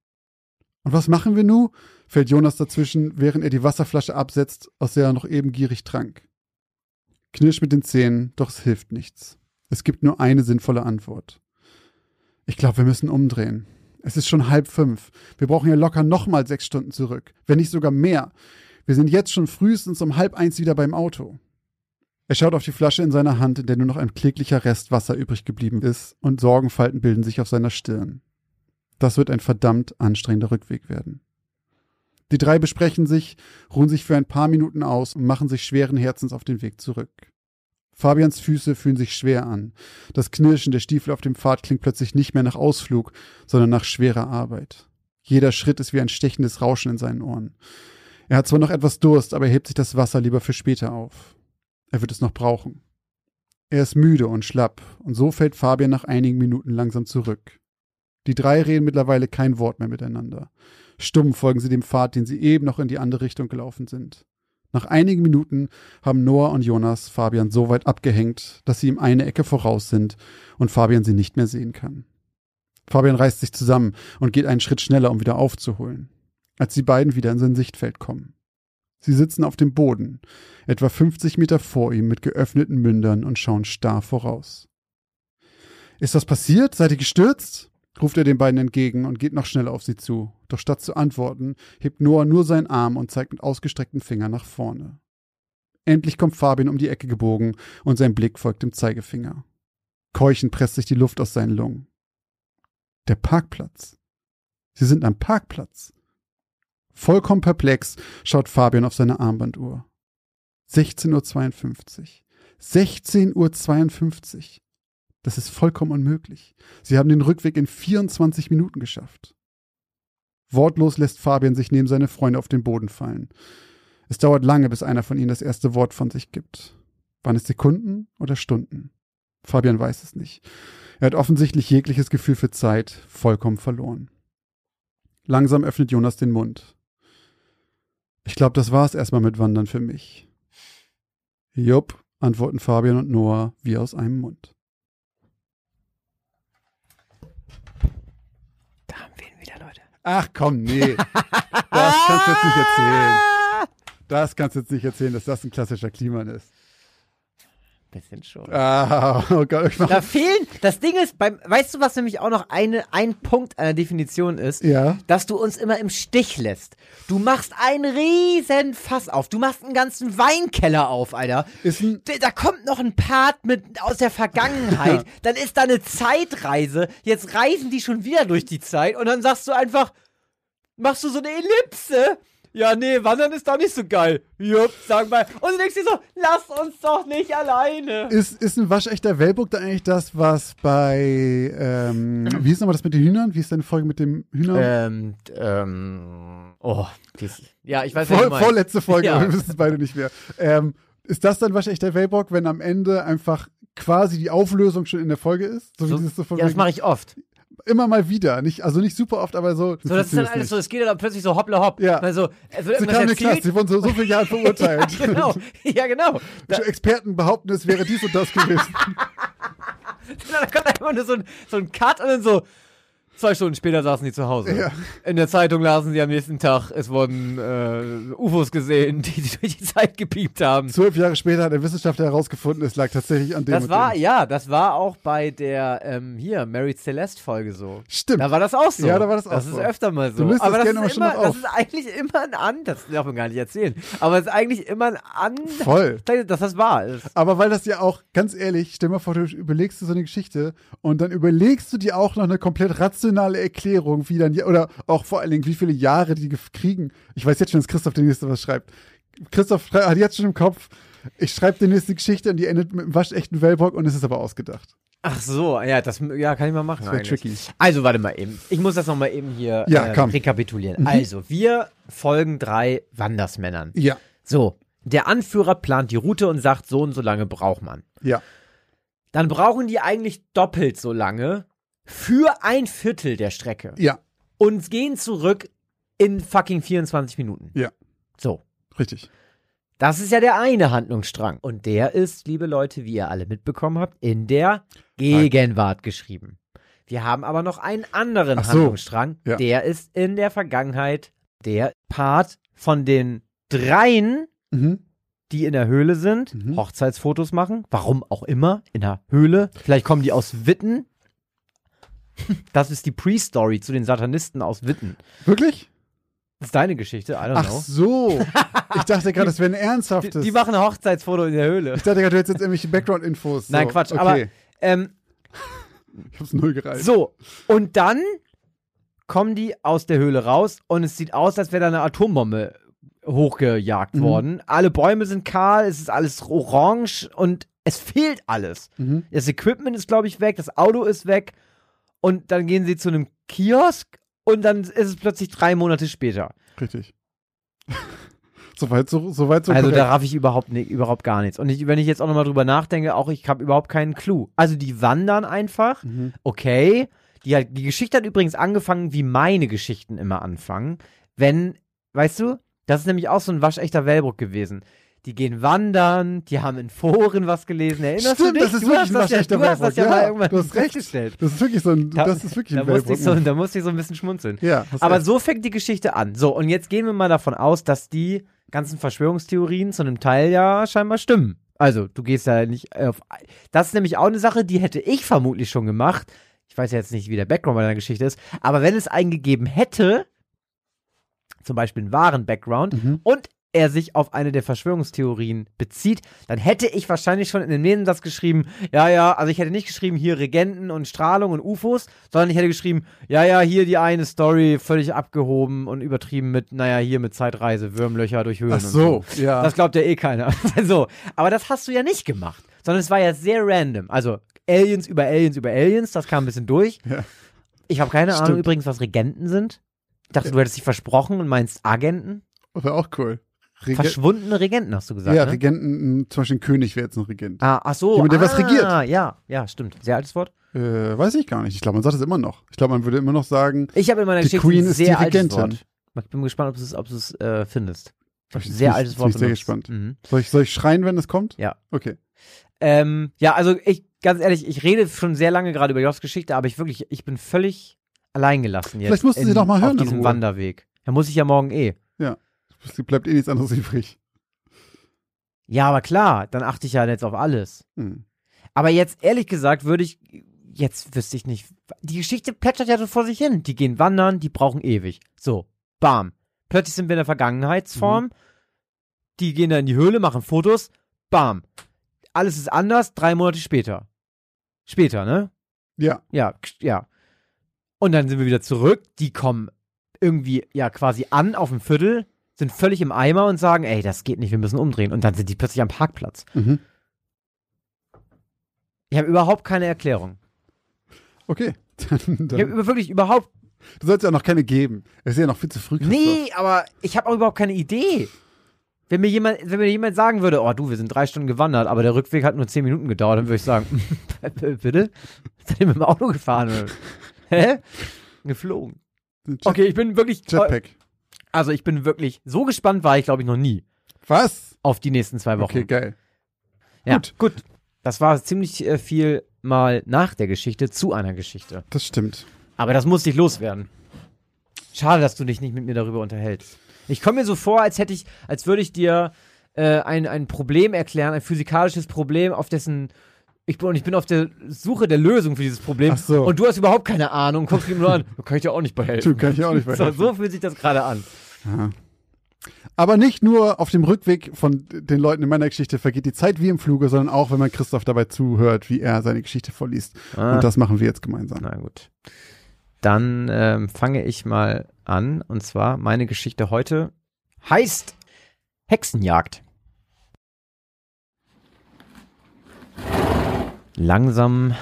Und was machen wir nu? fällt Jonas dazwischen, während er die Wasserflasche absetzt, aus der er noch eben gierig trank. Knirsch mit den Zähnen, doch es hilft nichts. Es gibt nur eine sinnvolle Antwort. Ich glaube, wir müssen umdrehen. Es ist schon halb fünf. Wir brauchen ja locker nochmal sechs Stunden zurück, wenn nicht sogar mehr. Wir sind jetzt schon frühestens um halb eins wieder beim Auto. Er schaut auf die Flasche in seiner Hand, in der nur noch ein kläglicher Rest Wasser übrig geblieben ist, und Sorgenfalten bilden sich auf seiner Stirn. Das wird ein verdammt anstrengender Rückweg werden. Die drei besprechen sich, ruhen sich für ein paar Minuten aus und machen sich schweren Herzens auf den Weg zurück. Fabians Füße fühlen sich schwer an. Das Knirschen der Stiefel auf dem Pfad klingt plötzlich nicht mehr nach Ausflug, sondern nach schwerer Arbeit. Jeder Schritt ist wie ein stechendes Rauschen in seinen Ohren. Er hat zwar noch etwas Durst, aber er hebt sich das Wasser lieber für später auf. Er wird es noch brauchen. Er ist müde und schlapp, und so fällt Fabian nach einigen Minuten langsam zurück. Die drei reden mittlerweile kein Wort mehr miteinander. Stumm folgen sie dem Pfad, den sie eben noch in die andere Richtung gelaufen sind. Nach einigen Minuten haben Noah und Jonas Fabian so weit abgehängt, dass sie ihm eine Ecke voraus sind und Fabian sie nicht mehr sehen kann. Fabian reißt sich zusammen und geht einen Schritt schneller, um wieder aufzuholen, als die beiden wieder in sein Sichtfeld kommen. Sie sitzen auf dem Boden, etwa 50 Meter vor ihm mit geöffneten Mündern und schauen starr voraus. Ist was passiert? Seid ihr gestürzt? Ruft er den beiden entgegen und geht noch schneller auf sie zu. Doch statt zu antworten, hebt Noah nur seinen Arm und zeigt mit ausgestreckten Fingern nach vorne. Endlich kommt Fabian um die Ecke gebogen und sein Blick folgt dem Zeigefinger. Keuchend presst sich die Luft aus seinen Lungen. Der Parkplatz. Sie sind am Parkplatz. Vollkommen perplex schaut Fabian auf seine Armbanduhr. 16.52 Uhr. 16.52 Uhr. Das ist vollkommen unmöglich. Sie haben den Rückweg in 24 Minuten geschafft. Wortlos lässt Fabian sich neben seine Freunde auf den Boden fallen. Es dauert lange, bis einer von ihnen das erste Wort von sich gibt. Waren es Sekunden oder Stunden? Fabian weiß es nicht. Er hat offensichtlich jegliches Gefühl für Zeit vollkommen verloren. Langsam öffnet Jonas den Mund. Ich glaube, das war's erstmal mit Wandern für mich. Jupp, antworten Fabian und Noah wie aus einem Mund. Da haben wir ihn wieder, Leute. Ach komm, nee. Das kannst du jetzt nicht erzählen. Das kannst du jetzt nicht erzählen, dass das ein klassischer Kliman ist. Bisschen schon. Ah, oh Gott, ich mach, Da fehlen, das Ding ist, beim, weißt du, was nämlich auch noch eine, ein Punkt einer Definition ist? Ja. Dass du uns immer im Stich lässt. Du machst einen riesen Fass auf. Du machst einen ganzen Weinkeller auf, Alter. Ist ein, Da- Da kommt noch ein Part mit aus der Vergangenheit. Dann ist da eine Zeitreise. Jetzt reisen die schon wieder durch die Zeit und dann sagst du einfach, machst du so eine Ellipse. Ja, nee, Wandern ist doch nicht so geil. Jupp, sag mal. Und du denkst dir so, lass uns doch nicht alleine. ist, ist ein waschechter Wellburg da eigentlich das, was bei, ähm, wie hieß nochmal das mit den Hühnern? Wie ist deine Folge mit dem Hühner? Ähm, ähm, oh, dies, ja, ich weiß was Vor, vorletzte Folge, Ja. aber wir wissen es beide nicht mehr. Ähm, ist das dann waschechter Wellburg, wenn am Ende einfach quasi die Auflösung schon in der Folge ist? So, wie So, dieses so von ja, das mache ich oft. Immer mal wieder. Nicht, also nicht super oft, aber so. So, das ist dann nicht. alles so, es geht dann plötzlich so hoppla hopp. Ja. Also, es wird Sie kamen in erzählt. sie wurden so, so viele Jahre verurteilt. Ja, genau. Ja, genau. Da, Experten behaupten, es wäre dies und das gewesen. da kommt einfach nur so ein, so ein Cut und dann so, zwei Stunden später saßen die zu Hause. Ja. In der Zeitung lasen sie am nächsten Tag, es wurden äh, UFOs gesehen, die, die durch die Zeit gepiept haben. Zwölf Jahre später hat ein Wissenschaftler herausgefunden, es lag tatsächlich an dem Das und war, dem. ja, das war auch bei der, ähm, hier, Mary Celeste Folge so. Stimmt. Da war das auch so. Ja, da war das auch Das so. ist öfter mal so. Du das aber das, ist immer, das ist eigentlich immer ein An, das darf man gar nicht erzählen. Aber es ist eigentlich immer ein An, Voll. dass das wahr ist. Aber weil das ja auch, ganz ehrlich, stell mal vor, du überlegst dir so eine Geschichte und dann überlegst du dir auch noch eine komplett rationale Erklärung, wie dann, oder auch vor allen Dingen, wie viele Jahre die kriegen. Ich weiß jetzt schon, dass Christoph der nächste was schreibt. Christoph hat jetzt schon im Kopf, ich schreibe die nächste Geschichte und die endet mit einem waschechten Wellbock und es ist aber ausgedacht. Ach so, ja, das ja, kann ich mal machen. Das wäre tricky. Also, warte mal eben. Ich muss das nochmal eben hier Ja, äh, rekapitulieren. Also, wir folgen drei Wandersmännern. Ja, So, der Anführer plant die Route und sagt, so und so lange braucht man. ja. Dann brauchen die eigentlich doppelt so lange für ein Viertel der Strecke Ja, und gehen zurück in fucking 24 Minuten. Ja. So. richtig. Das ist ja der eine Handlungsstrang. Und der ist, liebe Leute, wie ihr alle mitbekommen habt, in der Gegenwart geschrieben. Wir haben aber noch einen anderen so. Handlungsstrang. Ja. Der ist in der Vergangenheit der Part von den dreien, Mhm. die in der Höhle sind, Mhm. Hochzeitsfotos machen. Warum auch immer, in der Höhle. Vielleicht kommen die aus Witten. Das ist die Pre-Story zu den Satanisten aus Witten. Wirklich? Das ist deine Geschichte, I don't Ach know. so. Ich dachte gerade, das wäre ein Die, ernsthaftes. die machen ein Hochzeitsfoto in der Höhle. ich dachte gerade, du hättest jetzt irgendwelche Background-Infos. Nein, so. Quatsch, okay. aber ähm, Ich hab's null gereicht. So, und dann kommen die aus der Höhle raus und es sieht aus, als wäre da eine Atombombe hochgejagt Mhm. worden. Alle Bäume sind kahl, es ist alles orange und es fehlt alles. Mhm. Das Equipment ist, glaube ich, weg, das Auto ist weg und dann gehen sie zu einem Kiosk und dann ist es plötzlich drei Monate später. Richtig. Soweit so, soweit so also korrekt. da raff ich überhaupt, ni- überhaupt gar nichts. Und ich, wenn ich jetzt auch nochmal drüber nachdenke, auch ich habe überhaupt keinen Clou. Also die wandern einfach Mhm. okay. Die, hat, die Geschichte hat übrigens angefangen, wie meine Geschichten immer anfangen. Wenn, weißt du, das ist nämlich auch so ein waschechter Wellbruck gewesen. Die gehen wandern, die haben in Foren was gelesen. Erinnerst Stimmt, du dich? das ist du wirklich ein das ja, waschechter du hast das ja, Wellbruck. mal Ja, irgendwann du hast recht. festgestellt. Das ist wirklich so ein, Da- das ist wirklich Da ein musste, ich so, da musste ich so ein bisschen schmunzeln. Ja, Aber recht. so fängt die Geschichte an. So, und jetzt gehen wir mal davon aus, dass die ganzen Verschwörungstheorien zu einem Teil ja scheinbar stimmen. Also, du gehst ja nicht auf. Das ist nämlich auch eine Sache, die hätte ich vermutlich schon gemacht. Ich weiß ja jetzt nicht, wie der Background bei deiner Geschichte ist, aber wenn es einen gegeben hätte, zum Beispiel einen wahren Background, Mhm. und er sich auf eine der Verschwörungstheorien bezieht, dann hätte ich wahrscheinlich schon in den Nebensatz geschrieben, ja, ja, also ich hätte nicht geschrieben, hier Regenten und Strahlung und UFOs, sondern ich hätte geschrieben, ja, ja, hier die eine Story völlig abgehoben und übertrieben mit, naja, hier mit Zeitreise, Würmlöcher durch Höhlen Ach so, so. ja. Das glaubt ja eh keiner. so, aber das hast du ja nicht gemacht, sondern es war ja sehr random. Also Aliens über Aliens über Aliens, das kam ein bisschen durch. Ja. Ich habe keine Ahnung Stimmt. übrigens, was Regenten sind. Ich dachte, du hättest dich versprochen und meinst Agenten. Wäre auch cool. Rege Verschwundene Regenten, hast du gesagt. ja, ne? Regenten, zum Beispiel ein König wäre jetzt ein Regent. Ah, ach so. Jemand, der ah, was regiert. Ja, ja, stimmt. Sehr altes Wort. Äh, weiß ich gar nicht. Ich glaube, man sagt es immer noch. Ich glaube, man würde immer noch sagen, Ich habe in meiner Die Geschichte Queen ist sehr die altes Regentin. Wort. Ich bin gespannt, ob du es ob du's, äh, findest. Hab ich- Sehr bin ich- altes bin Wort. ich sehr benutzt. gespannt. Mhm. soll ich, soll ich schreien, wenn es kommt? Ja. Okay. Ähm, ja, also ich, ganz ehrlich, ich rede schon sehr lange gerade über Jobs Geschichte, aber ich wirklich, ich bin völlig alleingelassen jetzt. Vielleicht musst du sie in, doch mal hören Auf in diesem. Wanderweg. Da muss ich ja morgen eh. Es bleibt eh nichts anderes übrig. Ja, aber klar, dann achte ich ja jetzt auf alles. Hm. Aber jetzt, ehrlich gesagt, würde ich, jetzt wüsste ich nicht, die Geschichte plätschert ja so vor sich hin. Die gehen wandern, die brauchen ewig. So, bam. Plötzlich sind wir in der Vergangenheitsform. Mhm. Die gehen da in die Höhle, machen Fotos, bam. Alles ist anders, drei Monate später. Später, ne? Ja. Ja, ja. Und dann sind wir wieder zurück. Die kommen irgendwie, ja, quasi an auf dem Viertel, sind völlig im Eimer und sagen, ey, das geht nicht, wir müssen umdrehen. Und dann sind die plötzlich am Parkplatz. Mhm. Ich habe überhaupt keine Erklärung. Okay. Dann, Ich habe dann, wirklich überhaupt. du sollst ja noch keine geben. Es ist ja noch viel zu früh. Christoph. Nee, aber ich habe auch überhaupt keine Idee. Wenn mir jemand, wenn mir jemand sagen würde, oh du, wir sind drei Stunden gewandert, aber der Rückweg hat nur zehn Minuten gedauert, dann würde ich sagen, bitte? Seid ihr mit dem Auto gefahren? Hä? Geflogen. Okay, ich bin wirklich. Jetpack. Also ich bin wirklich. So gespannt war ich, glaube ich, noch nie Was? auf die nächsten zwei Wochen. Okay, geil. ja, gut. gut. Das war ziemlich äh, viel mal nach der Geschichte zu einer Geschichte. Das stimmt. Aber das musste ich loswerden. Schade, dass du dich nicht mit mir darüber unterhältst. Ich komme mir so vor, als hätte ich, als würde ich dir äh, ein, ein Problem erklären, ein physikalisches Problem, auf dessen ich bin, und ich bin auf der Suche der Lösung für dieses Problem. Ach so. Und du hast überhaupt keine Ahnung, guckst mich nur an. Da kann ich dir auch nicht bei helfen. Du kann ich auch nicht mehr. So, so fühlt sich das gerade an. Ja. Aber nicht nur auf dem Rückweg von den Leuten in meiner Geschichte vergeht die Zeit wie im Fluge, sondern auch, wenn man Christoph dabei zuhört, wie er seine Geschichte vorliest. Ah. Und das machen wir jetzt gemeinsam. Na gut. Dann ähm, fange ich mal an. Und zwar meine Geschichte heute heißt Hexenjagd. Langsam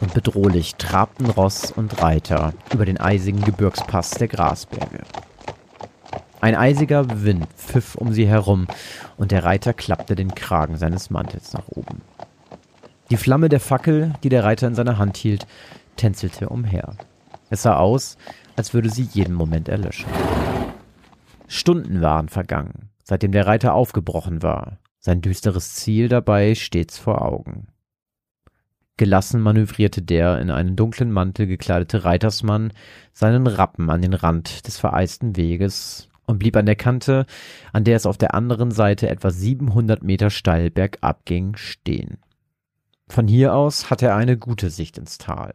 und bedrohlich trabten Ross und Reiter über den eisigen Gebirgspass der Grasberge. Ein eisiger Wind pfiff um sie herum und der Reiter klappte den Kragen seines Mantels nach oben. Die Flamme der Fackel, die der Reiter in seiner Hand hielt, tänzelte umher. Es sah aus, als würde sie jeden Moment erlöschen. Stunden waren vergangen, seitdem der Reiter aufgebrochen war, sein düsteres Ziel dabei stets vor Augen. Gelassen manövrierte der in einen dunklen Mantel gekleidete Reitersmann seinen Rappen an den Rand des vereisten Weges und blieb an der Kante, an der es auf der anderen Seite etwa 700 Meter steil bergab ging, stehen. Von hier aus hatte er eine gute Sicht ins Tal.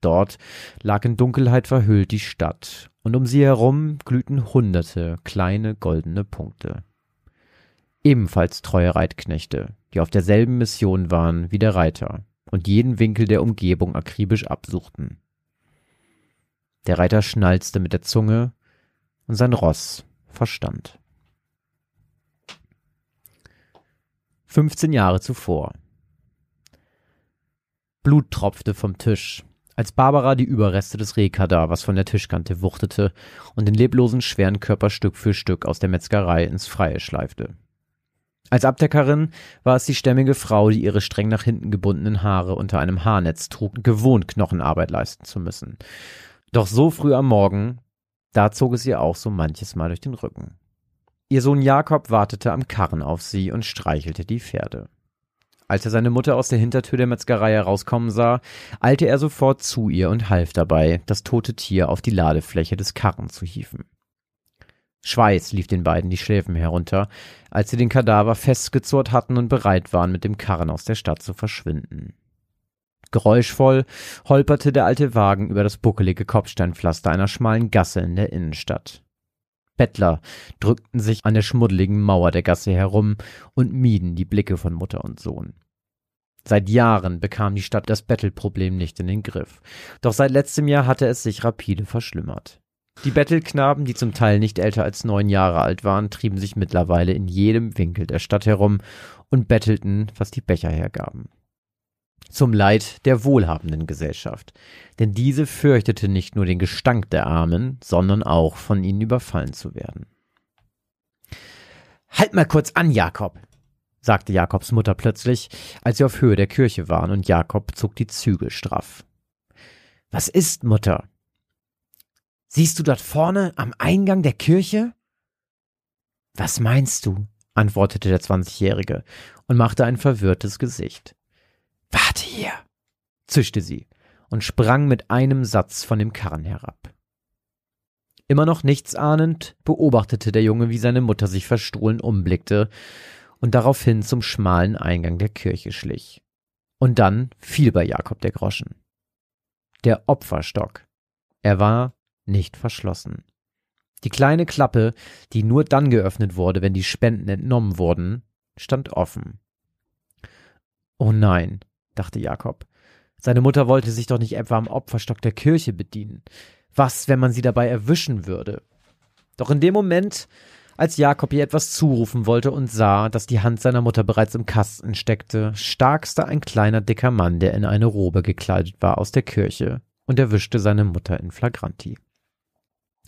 Dort lag in Dunkelheit verhüllt die Stadt, und um sie herum glühten hunderte kleine goldene Punkte. Ebenfalls treue Reitknechte, die auf derselben Mission waren wie der Reiter und jeden Winkel der Umgebung akribisch absuchten. Der Reiter schnalzte mit der Zunge und sein Ross verstand. 15 Jahre zuvor. Blut tropfte vom Tisch, als Barbara die Überreste des Rehkadavers von der Tischkante wuchtete und den leblosen schweren Körper Stück für Stück aus der Metzgerei ins Freie schleifte. Als Abdeckerin war es die stämmige Frau, die ihre streng nach hinten gebundenen Haare unter einem Haarnetz trug, gewohnt Knochenarbeit leisten zu müssen. Doch so früh am Morgen, da zog es ihr auch so manches Mal durch den Rücken. Ihr Sohn Jakob wartete am Karren auf sie und streichelte die Pferde. Als er seine Mutter aus der Hintertür der Metzgerei herauskommen sah, eilte er sofort zu ihr und half dabei, das tote Tier auf die Ladefläche des Karren zu hieven. Schweiß lief den beiden die Schläfen herunter, als sie den Kadaver festgezurrt hatten und bereit waren, mit dem Karren aus der Stadt zu verschwinden. Geräuschvoll holperte der alte Wagen über das buckelige Kopfsteinpflaster einer schmalen Gasse in der Innenstadt. Bettler drückten sich an der schmuddeligen Mauer der Gasse herum und mieden die Blicke von Mutter und Sohn. Seit Jahren bekam die Stadt das Bettelproblem nicht in den Griff. Doch seit letztem Jahr hatte es sich rapide verschlimmert. Die Bettelknaben, die zum Teil nicht älter als neun Jahre alt waren, trieben sich mittlerweile in jedem Winkel der Stadt herum und bettelten, was die Becher hergaben. Zum Leid der wohlhabenden Gesellschaft, denn diese fürchtete nicht nur den Gestank der Armen, sondern auch von ihnen überfallen zu werden. Halt mal kurz an, Jakob, sagte Jakobs Mutter plötzlich, als sie auf Höhe der Kirche waren, und Jakob zog die Zügel straff. Was ist, Mutter? Siehst du dort vorne am Eingang der Kirche? Was meinst du? antwortete der Zwanzigjährige und machte ein verwirrtes Gesicht. Warte hier, zischte sie und sprang mit einem Satz von dem Karren herab. Immer noch nichts ahnend, beobachtete der Junge, wie seine Mutter sich verstohlen umblickte und daraufhin zum schmalen Eingang der Kirche schlich. Und dann fiel bei Jakob der Groschen. Der Opferstock. Er war nicht verschlossen. Die kleine Klappe, die nur dann geöffnet wurde, wenn die Spenden entnommen wurden, stand offen. Oh nein, dachte Jakob. Seine Mutter wollte sich doch nicht etwa am Opferstock der Kirche bedienen. Was, wenn man sie dabei erwischen würde? Doch in dem Moment als Jakob ihr etwas zurufen wollte und sah, dass die Hand seiner Mutter bereits im Kasten steckte, starkste ein kleiner dicker Mann, der in eine Robe gekleidet war, aus der Kirche und erwischte seine Mutter in Flagranti.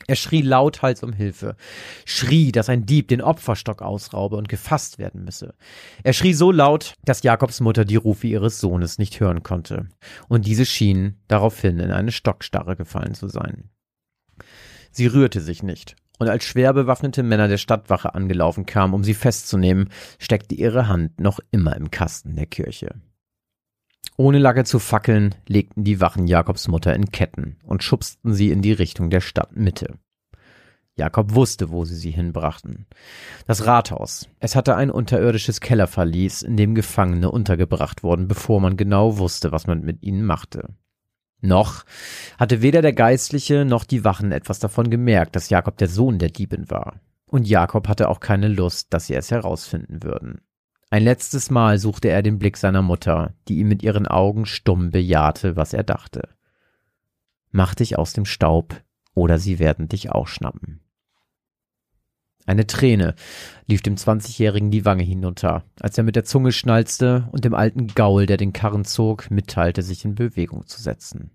Er schrie lauthals um Hilfe, schrie, dass ein Dieb den Opferstock ausraube und gefasst werden müsse. Er schrie so laut, dass Jakobs Mutter die Rufe ihres Sohnes nicht hören konnte, und diese schien daraufhin in eine Stockstarre gefallen zu sein. Sie rührte sich nicht, und als schwer bewaffnete Männer der Stadtwache angelaufen kamen, um sie festzunehmen, steckte ihre Hand noch immer im Kasten der Kirche. Ohne lange zu fackeln, legten die Wachen Jakobs Mutter in Ketten und schubsten sie in die Richtung der Stadtmitte. Jakob wusste, wo sie sie hinbrachten. Das Rathaus. Es hatte ein unterirdisches Kellerverlies, in dem Gefangene untergebracht wurden, bevor man genau wusste, was man mit ihnen machte. Noch hatte weder der Geistliche noch die Wachen etwas davon gemerkt, dass Jakob der Sohn der Diebin war. Und Jakob hatte auch keine Lust, dass sie es herausfinden würden. Ein letztes Mal suchte er den Blick seiner Mutter, die ihm mit ihren Augen stumm bejahte, was er dachte. Mach dich aus dem Staub, oder sie werden dich auch schnappen. Eine Träne lief dem Zwanzigjährigen die Wange hinunter, als er mit der Zunge schnalzte und dem alten Gaul, der den Karren zog, mitteilte, sich in Bewegung zu setzen.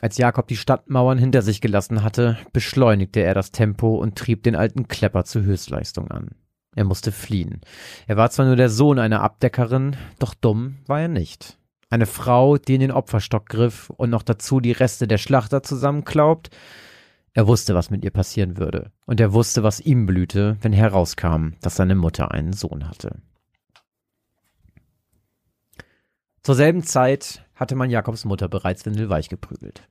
Als Jakob die Stadtmauern hinter sich gelassen hatte, beschleunigte er das Tempo und trieb den alten Klepper zur Höchstleistung an. Er musste fliehen. Er war zwar nur der Sohn einer Abdeckerin, doch dumm war er nicht. Eine Frau, die in den Opferstock griff und noch dazu die Reste der Schlachter zusammenklaubt, er wusste, was mit ihr passieren würde, und er wusste, was ihm blühte, wenn herauskam, dass seine Mutter einen Sohn hatte. Zur selben Zeit hatte man Jakobs Mutter bereits windelweich geprügelt.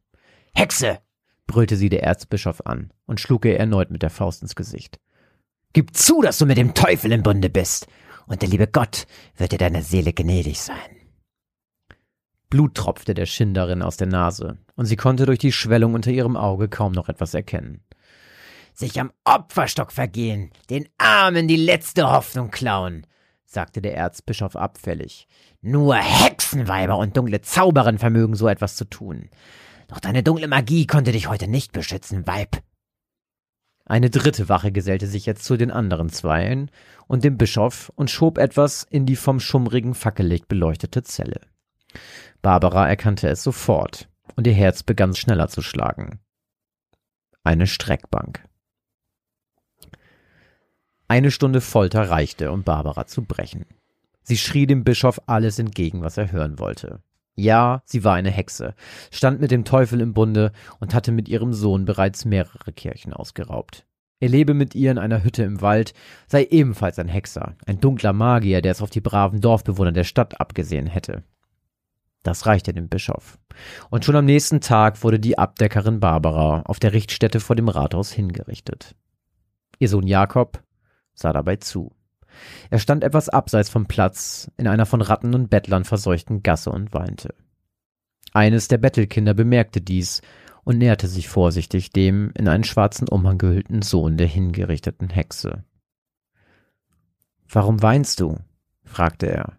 Hexe! brüllte sie der Erzbischof an und schlug ihr erneut mit der Faust ins Gesicht. Gib zu, dass du mit dem Teufel im Bunde bist, und der liebe Gott wird dir deiner Seele gnädig sein. Blut tropfte der Schinderin aus der Nase, und sie konnte durch die Schwellung unter ihrem Auge kaum noch etwas erkennen. Sich am Opferstock vergehen, den Armen die letzte Hoffnung klauen, sagte der Erzbischof abfällig. Nur Hexenweiber und dunkle Zauberin vermögen so etwas zu tun. Doch deine dunkle Magie konnte dich heute nicht beschützen, Weib. Eine dritte Wache gesellte sich jetzt zu den anderen Zweien und dem Bischof und schob etwas in die vom schummrigen Fackellicht beleuchtete Zelle. Barbara erkannte es sofort, und ihr Herz begann schneller zu schlagen. Eine Streckbank. Eine Stunde Folter reichte, um Barbara zu brechen. Sie schrie dem Bischof alles entgegen, was er hören wollte. Ja, sie war eine Hexe, stand mit dem Teufel im Bunde und hatte mit ihrem Sohn bereits mehrere Kirchen ausgeraubt. Er lebe mit ihr in einer Hütte im Wald, sei ebenfalls ein Hexer, ein dunkler Magier, der es auf die braven Dorfbewohner der Stadt abgesehen hätte. Das reichte dem Bischof. Und schon am nächsten Tag wurde die Abdeckerin Barbara auf der Richtstätte vor dem Rathaus hingerichtet. Ihr Sohn Jakob sah dabei zu. Er stand etwas abseits vom Platz, in einer von Ratten und Bettlern verseuchten Gasse und weinte. Eines der Bettelkinder bemerkte dies und näherte sich vorsichtig dem in einen schwarzen Umhang gehüllten Sohn der hingerichteten Hexe. Warum weinst du? fragte er.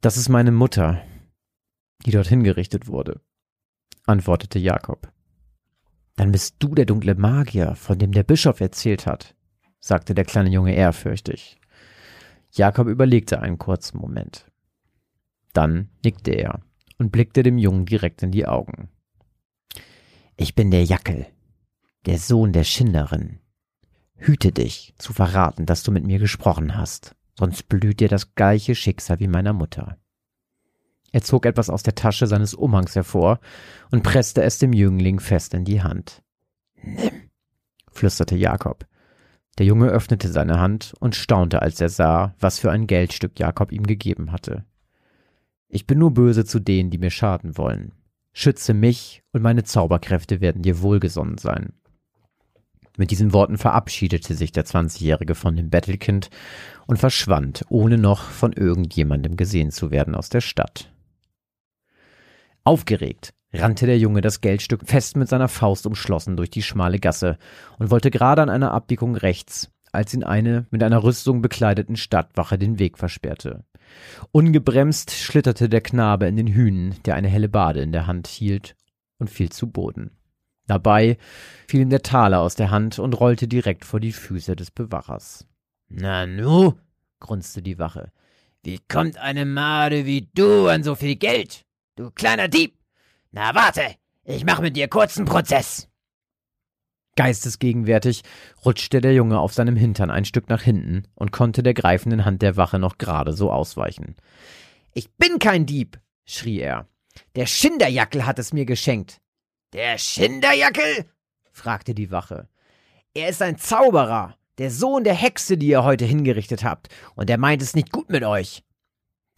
Das ist meine Mutter, die dort hingerichtet wurde, antwortete Jakob. Dann bist du der dunkle Magier, von dem der Bischof erzählt hat, sagte der kleine Junge ehrfürchtig. Jakob überlegte einen kurzen Moment. Dann nickte er und blickte dem Jungen direkt in die Augen. Ich bin der Jackel, der Sohn der Schinderin. Hüte dich, zu verraten, dass du mit mir gesprochen hast, sonst blüht dir das gleiche Schicksal wie meiner Mutter. Er zog etwas aus der Tasche seines Umhangs hervor und presste es dem Jüngling fest in die Hand. Nimm, flüsterte Jakob. Der Junge öffnete seine Hand und staunte, als er sah, was für ein Geldstück Jakob ihm gegeben hatte. Ich bin nur böse zu denen, die mir schaden wollen. Schütze mich und meine Zauberkräfte werden dir wohlgesonnen sein. Mit diesen Worten verabschiedete sich der Zwanzigjährige von dem Bettelkind und verschwand, ohne noch von irgendjemandem gesehen zu werden aus der Stadt. Aufgeregt rannte der Junge das Geldstück fest mit seiner Faust umschlossen durch die schmale Gasse und wollte gerade an einer Abbiegung rechts, als ihn eine mit einer Rüstung bekleideten Stadtwache den Weg versperrte. Ungebremst schlitterte der Knabe in den Hünen, der eine helle Bade in der Hand hielt, und fiel zu Boden. Dabei fiel ihm der Taler aus der Hand und rollte direkt vor die Füße des Bewachers. Na nu, grunzte die Wache. Wie kommt eine Made wie du an so viel Geld? Du kleiner Dieb! Na warte, ich mach mit dir kurzen Prozess. Geistesgegenwärtig rutschte der Junge auf seinem Hintern ein Stück nach hinten und konnte der greifenden Hand der Wache noch gerade so ausweichen. Ich bin kein Dieb, schrie er. Der Schinderjackel hat es mir geschenkt. Der Schinderjackel? fragte die Wache. Er ist ein Zauberer, der Sohn der Hexe, die ihr heute hingerichtet habt, und er meint es nicht gut mit euch.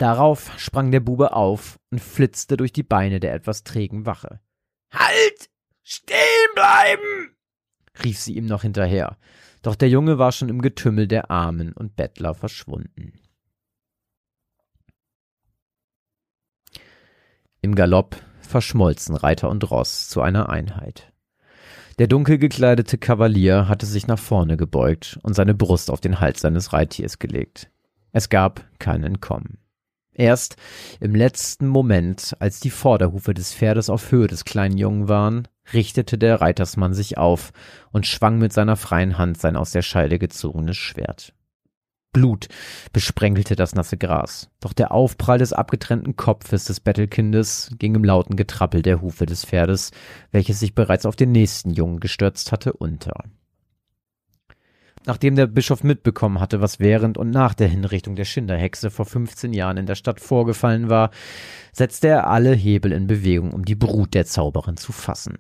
Darauf sprang der Bube auf und flitzte durch die Beine der etwas trägen Wache. Halt! Stehen bleiben! rief sie ihm noch hinterher, doch der Junge war schon im Getümmel der Armen und Bettler verschwunden. Im Galopp verschmolzen Reiter und Ross zu einer Einheit. Der dunkel gekleidete Kavalier hatte sich nach vorne gebeugt und seine Brust auf den Hals seines Reittiers gelegt. Es gab kein Entkommen. Erst im letzten Moment, als die Vorderhufe des Pferdes auf Höhe des kleinen Jungen waren, richtete der Reitersmann sich auf und schwang mit seiner freien Hand sein aus der Scheide gezogenes Schwert. Blut besprenkelte das nasse Gras, doch der Aufprall des abgetrennten Kopfes des Bettelkindes ging im lauten Getrappel der Hufe des Pferdes, welches sich bereits auf den nächsten Jungen gestürzt hatte, unter. Nachdem der Bischof mitbekommen hatte, was während und nach der Hinrichtung der Schinderhexe vor 15 Jahren in der Stadt vorgefallen war, setzte er alle Hebel in Bewegung, um die Brut der Zauberin zu fassen.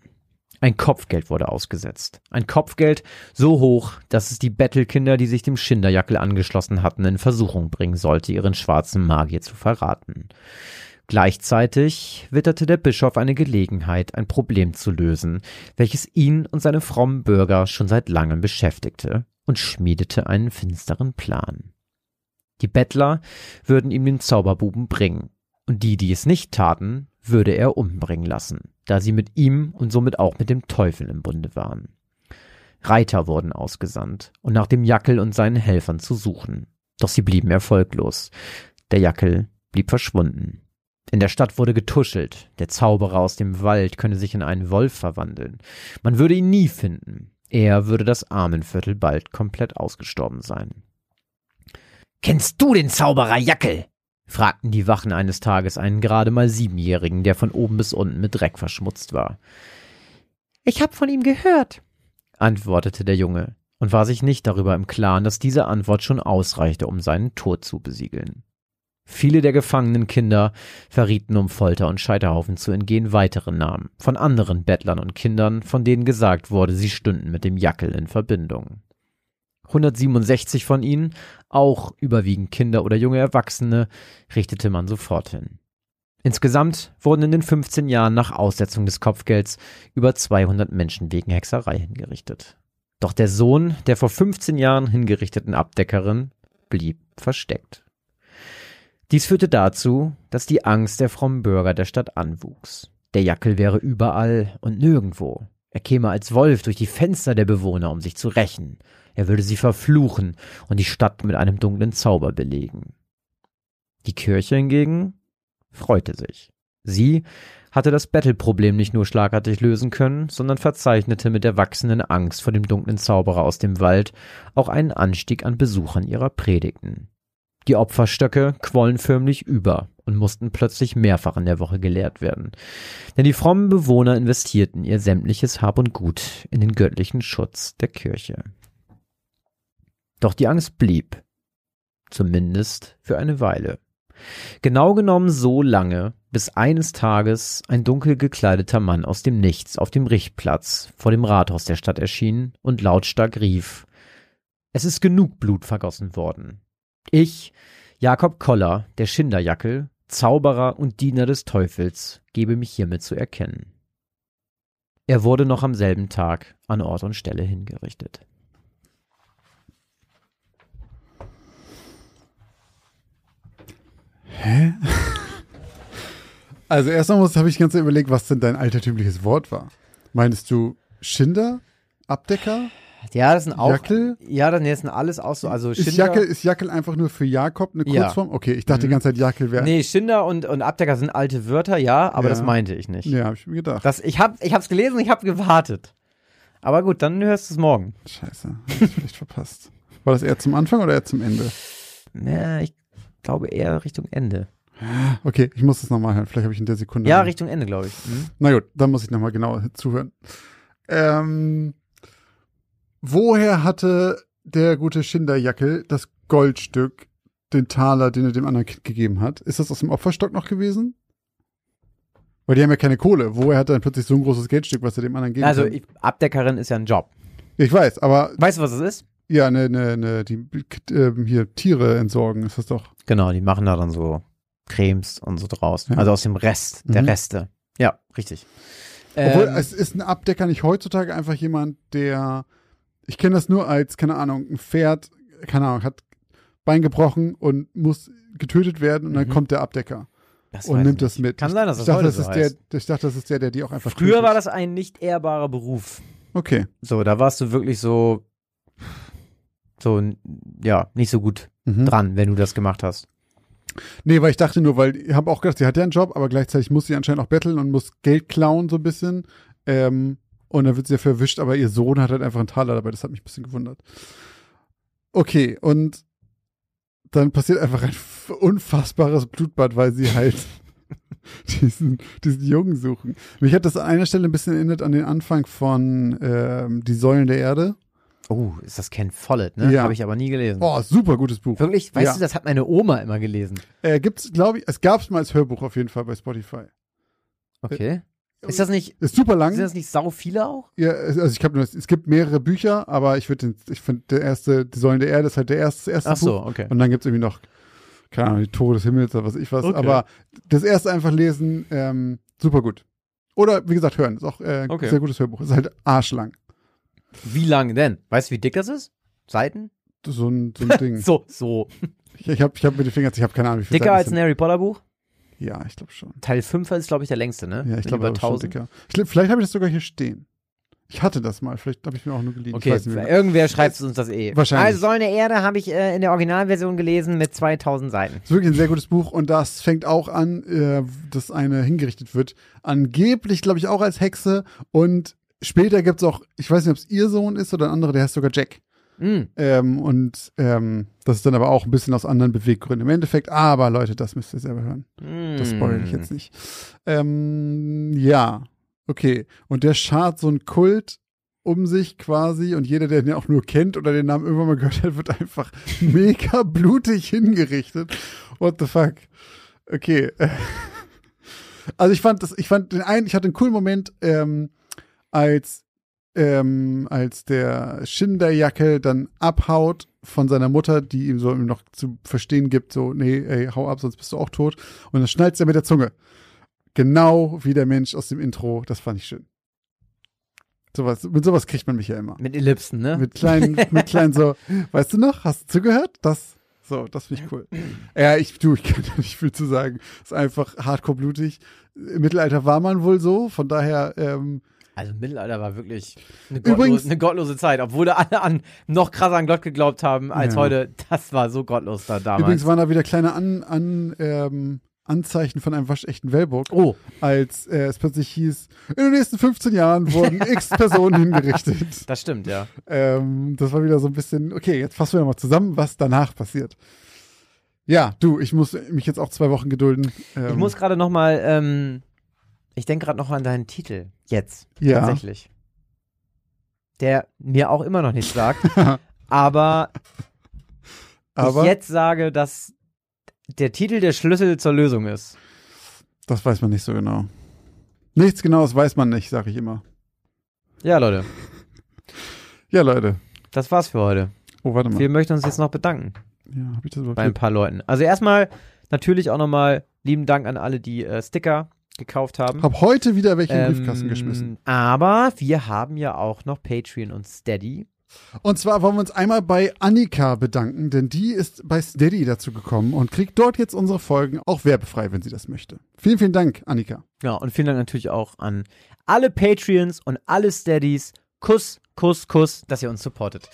Ein Kopfgeld wurde ausgesetzt. Ein Kopfgeld so hoch, dass es die Bettelkinder, die sich dem Schinderjackel angeschlossen hatten, in Versuchung bringen sollte, ihren schwarzen Magier zu verraten. Gleichzeitig witterte der Bischof eine Gelegenheit, ein Problem zu lösen, welches ihn und seine frommen Bürger schon seit langem beschäftigte, und schmiedete einen finsteren Plan. Die Bettler würden ihm den Zauberbuben bringen, und die, die es nicht taten, würde er umbringen lassen, da sie mit ihm und somit auch mit dem Teufel im Bunde waren. Reiter wurden ausgesandt, und nach dem Jackel und seinen Helfern zu suchen. Doch sie blieben erfolglos. Der Jackel blieb verschwunden. In der Stadt wurde getuschelt, der Zauberer aus dem Wald könne sich in einen Wolf verwandeln. Man würde ihn nie finden. Er würde das Armenviertel bald komplett ausgestorben sein. Kennst du den Zauberer Jackel? fragten die Wachen eines Tages einen gerade mal Siebenjährigen, der von oben bis unten mit Dreck verschmutzt war. Ich hab von ihm gehört, antwortete der Junge und war sich nicht darüber im Klaren, dass diese Antwort schon ausreichte, um seinen Tod zu besiegeln. Viele der gefangenen Kinder verrieten, um Folter und Scheiterhaufen zu entgehen, weitere Namen von anderen Bettlern und Kindern, von denen gesagt wurde, sie stünden mit dem Jackel in Verbindung. 167 von ihnen, auch überwiegend Kinder oder junge Erwachsene, richtete man sofort hin. Insgesamt wurden in den 15 Jahren nach Aussetzung des Kopfgelds über 200 Menschen wegen Hexerei hingerichtet. Doch der Sohn der vor 15 Jahren hingerichteten Abdeckerin blieb versteckt. Dies führte dazu, dass die Angst der frommen Bürger der Stadt anwuchs. Der Jackel wäre überall und nirgendwo. Er käme als Wolf durch die Fenster der Bewohner, um sich zu rächen. Er würde sie verfluchen und die Stadt mit einem dunklen Zauber belegen. Die Kirche hingegen freute sich. Sie hatte das Bettelproblem nicht nur schlagartig lösen können, sondern verzeichnete mit der wachsenden Angst vor dem dunklen Zauberer aus dem Wald auch einen Anstieg an Besuchern ihrer Predigten. Die Opferstöcke quollen förmlich über und mussten plötzlich mehrfach in der Woche geleert werden. Denn die frommen Bewohner investierten ihr sämtliches Hab und Gut in den göttlichen Schutz der Kirche. Doch die Angst blieb. Zumindest für eine Weile. Genau genommen so lange, bis eines Tages ein dunkel gekleideter Mann aus dem Nichts auf dem Richtplatz vor dem Rathaus der Stadt erschien und lautstark rief Es ist genug Blut vergossen worden. Ich, Jakob Koller, der Schinderjackel, Zauberer und Diener des Teufels, gebe mich hiermit zu erkennen. Er wurde noch am selben Tag an Ort und Stelle hingerichtet. Hä? Also erstmal habe ich ganz überlegt, was denn dein altertümliches Wort war. Meinst du Schinder? Abdecker? Ja, das sind auch. Jackel? Ja, das, nee, sind alles auch so. Also Ist Schinder, Jackel, ist Jackel einfach nur für Jakob eine Ja. Kurzform? Okay, ich dachte die Mhm. ganze Zeit Jackel wäre. Nee, Schinder und, und Abdecker sind alte Wörter, ja, aber Ja. das meinte ich nicht. Ja, habe ich mir gedacht. Das, ich hab, ich hab's gelesen, ich hab gewartet. Aber gut, dann hörst du es morgen. Scheiße, hab ich vielleicht verpasst. War das eher zum Anfang oder eher zum Ende? Ja, ich glaube eher Richtung Ende. Okay, ich muss das nochmal hören. Vielleicht habe ich in der Sekunde. Ja, Richtung Ende, glaube ich. Mhm. Na gut, dann muss ich nochmal genauer zuhören. Ähm, woher hatte der gute Schinderjackel das Goldstück, den Taler, den er dem anderen Kind gegeben hat? Ist das aus dem Opferstock noch gewesen? Weil die haben ja keine Kohle. Woher hat er dann plötzlich so ein großes Geldstück, was er dem anderen geben Also, kann? ich, Abdeckerin ist ja ein Job. Ich weiß, aber Weißt du, was es ist? ja, ne, ne, ne, die ähm, hier Tiere entsorgen, ist das doch. Genau, die machen da dann so Cremes und so draus. Ja. Also aus dem Rest, der Mhm. Reste. Ja, richtig. Obwohl, Ähm, es ist ein Abdecker nicht heutzutage einfach jemand, der, ich kenne das nur als, keine Ahnung, ein Pferd, keine Ahnung, hat Bein gebrochen und muss getötet werden und dann Mhm. kommt der Abdecker das und nimmt das mit. Kann sein, dass ich das dachte, das so ist der, heißt. Ich dachte, das ist der, der die auch einfach Früher tötet. war das ein nicht ehrbarer Beruf. Okay. So, da warst du wirklich so, so, ja, nicht so gut Mhm. dran, wenn du das gemacht hast. Nee, weil ich dachte nur, weil ich habe auch gedacht, sie hat ja einen Job, aber gleichzeitig muss sie anscheinend auch betteln und muss Geld klauen so ein bisschen. Ähm, und dann wird sie ja verwischt, aber ihr Sohn hat halt einfach einen Taler dabei. Das hat mich ein bisschen gewundert. Okay, und dann passiert einfach ein unfassbares Blutbad, weil sie halt diesen, diesen Jungen suchen. Mich hat das an einer Stelle ein bisschen erinnert an den Anfang von ähm, Die Säulen der Erde. Oh, ist das Ken Follett, ne? Ja. Habe ich aber nie gelesen. Oh, super gutes Buch. Wirklich? Weißt Ja. du, das hat meine Oma immer gelesen. Äh, gibt's, glaube ich, es gab's mal als Hörbuch auf jeden Fall bei Spotify. Okay. Ist das nicht, Ist super lang. sind das nicht sau viele auch? Ja, es- also ich habe nur, es gibt mehrere Bücher, aber ich würde, ich finde der erste, die Säulen der Erde ist halt der erste, das erste Ach so, Buch. okay. Und dann gibt's irgendwie noch, keine Ahnung, die Tore des Himmels oder was ich was. Okay. Aber das erste einfach lesen, ähm, super gut. Oder wie gesagt hören, ist auch äh, Okay. sehr gutes Hörbuch. Ist halt arschlang. Wie lang denn? Weißt du, wie dick das ist? Seiten? So ein, so ein Ding. So, so. Ich, ich habe, ich habe mit den Fingern, ich habe keine Ahnung, wie viel Dicker als ein Harry Potter Buch? Ja, ich glaube schon. Teil 5 ist, glaube ich, der längste, ne? Ja, ich glaube, über aber schon 1000. dicker. Ich, glaub, vielleicht habe ich das sogar hier stehen. Ich hatte das mal, vielleicht habe ich mir auch nur geliehen. Okay, irgendwer schreibt uns das eh. Wahrscheinlich. Also Säulen der Erde habe ich äh, in der Originalversion gelesen mit 2000 Seiten. ist wirklich ein sehr gutes Buch und das fängt auch an, äh, dass eine hingerichtet wird. Angeblich, glaube ich, auch als Hexe und später gibt's auch, ich weiß nicht, ob es ihr Sohn ist oder ein anderer, der heißt sogar Jack. Mm. Ähm, und ähm, das ist dann aber auch ein bisschen aus anderen Beweggründen im Endeffekt. Aber Leute, das müsst ihr selber hören. Das spoil ich jetzt nicht. Ähm, ja, okay. Und der schart so ein Kult um sich quasi und jeder, der den auch nur kennt oder den Namen irgendwann mal gehört hat, wird einfach mega blutig hingerichtet. What the fuck? Okay. Also ich fand das, ich fand den einen, ich hatte einen coolen Moment, ähm, als ähm, als der Schinderjacke dann abhaut von seiner Mutter, die ihm so noch zu verstehen gibt, so, nee, ey, hau ab, sonst bist du auch tot. Und dann schnallt er mit der Zunge. Genau wie der Mensch aus dem Intro. Das fand ich schön. Sowas, mit sowas kriegt man mich ja immer. Mit Ellipsen, ne? Mit kleinen, mit kleinen so, weißt du noch, hast du zugehört? Das, So, das finde ich cool. Ja, ich, du, ich kann da nicht viel zu sagen. Ist einfach hardcore blutig. Im Mittelalter war man wohl so, von daher, ähm, Also Mittelalter war wirklich eine, Übrigens- gottlose, eine gottlose Zeit, obwohl da alle an noch krasser an Gott geglaubt haben als Ja. heute. Das war so gottlos da damals. übrigens waren da wieder kleine an, an, ähm, Anzeichen von einem waschechten Wellburg, oh, als äh, es plötzlich hieß, in den nächsten 15 Jahren wurden x Personen hingerichtet. das stimmt, ja. Ähm, das war wieder so ein bisschen, okay, jetzt fassen wir mal zusammen, was danach passiert. Ja, du, ich muss mich jetzt auch zwei Wochen gedulden. Ähm, Ich muss gerade noch mal, ähm, ich denke gerade noch an deinen Titel. Jetzt. Ja. Tatsächlich. Der mir auch immer noch nichts sagt. aber, aber ich jetzt sage, dass der Titel der Schlüssel zur Lösung ist. das weiß man nicht so genau. Nichts Genaues weiß man nicht, sag ich immer. Ja, Leute, Ja, Leute. das war's für heute. Oh, warte mal. Wir möchten uns jetzt noch bedanken Ja, hab ich das überhaupt bei ein paar Leuten. Also erstmal natürlich auch nochmal lieben Dank an alle, die äh, Sticker gekauft haben. Hab heute wieder welche in den Ähm, Briefkasten geschmissen. Aber wir haben ja auch noch Patreon und Steady. Und zwar wollen wir uns einmal bei Annika bedanken, denn die ist bei Steady dazu gekommen und kriegt dort jetzt unsere Folgen auch werbefrei, wenn sie das möchte. Vielen, vielen Dank, Annika. Ja, und vielen Dank natürlich auch an alle Patreons und alle Steadies. Kuss, Kuss, Kuss, dass ihr uns supportet.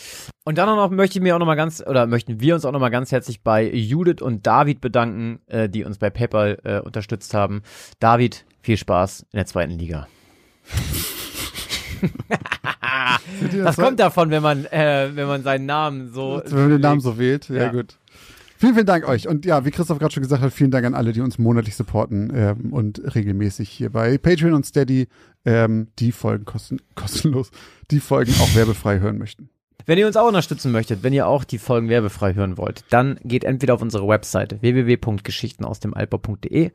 Und dann noch möchte ich mir auch noch mal ganz, oder möchten wir uns auch noch mal ganz herzlich bei Judith und David bedanken, äh, die uns bei PayPal äh, unterstützt haben. David, viel Spaß in der zweiten Liga. Das kommt davon, wenn man, äh, wenn man seinen Namen so. Wenn man den Namen so wählt. Ja, Ja. gut. Vielen, vielen Dank euch. Und ja, wie Christoph gerade schon gesagt hat, vielen Dank an alle, die uns monatlich supporten ähm, und regelmäßig hier bei Patreon und Steady ähm, die Folgen kosten, kostenlos, die Folgen auch werbefrei hören möchten. Wenn ihr uns auch unterstützen möchtet, wenn ihr auch die Folgen werbefrei hören wollt, dann geht entweder auf unsere Webseite www.geschichtenausdemaltbau.de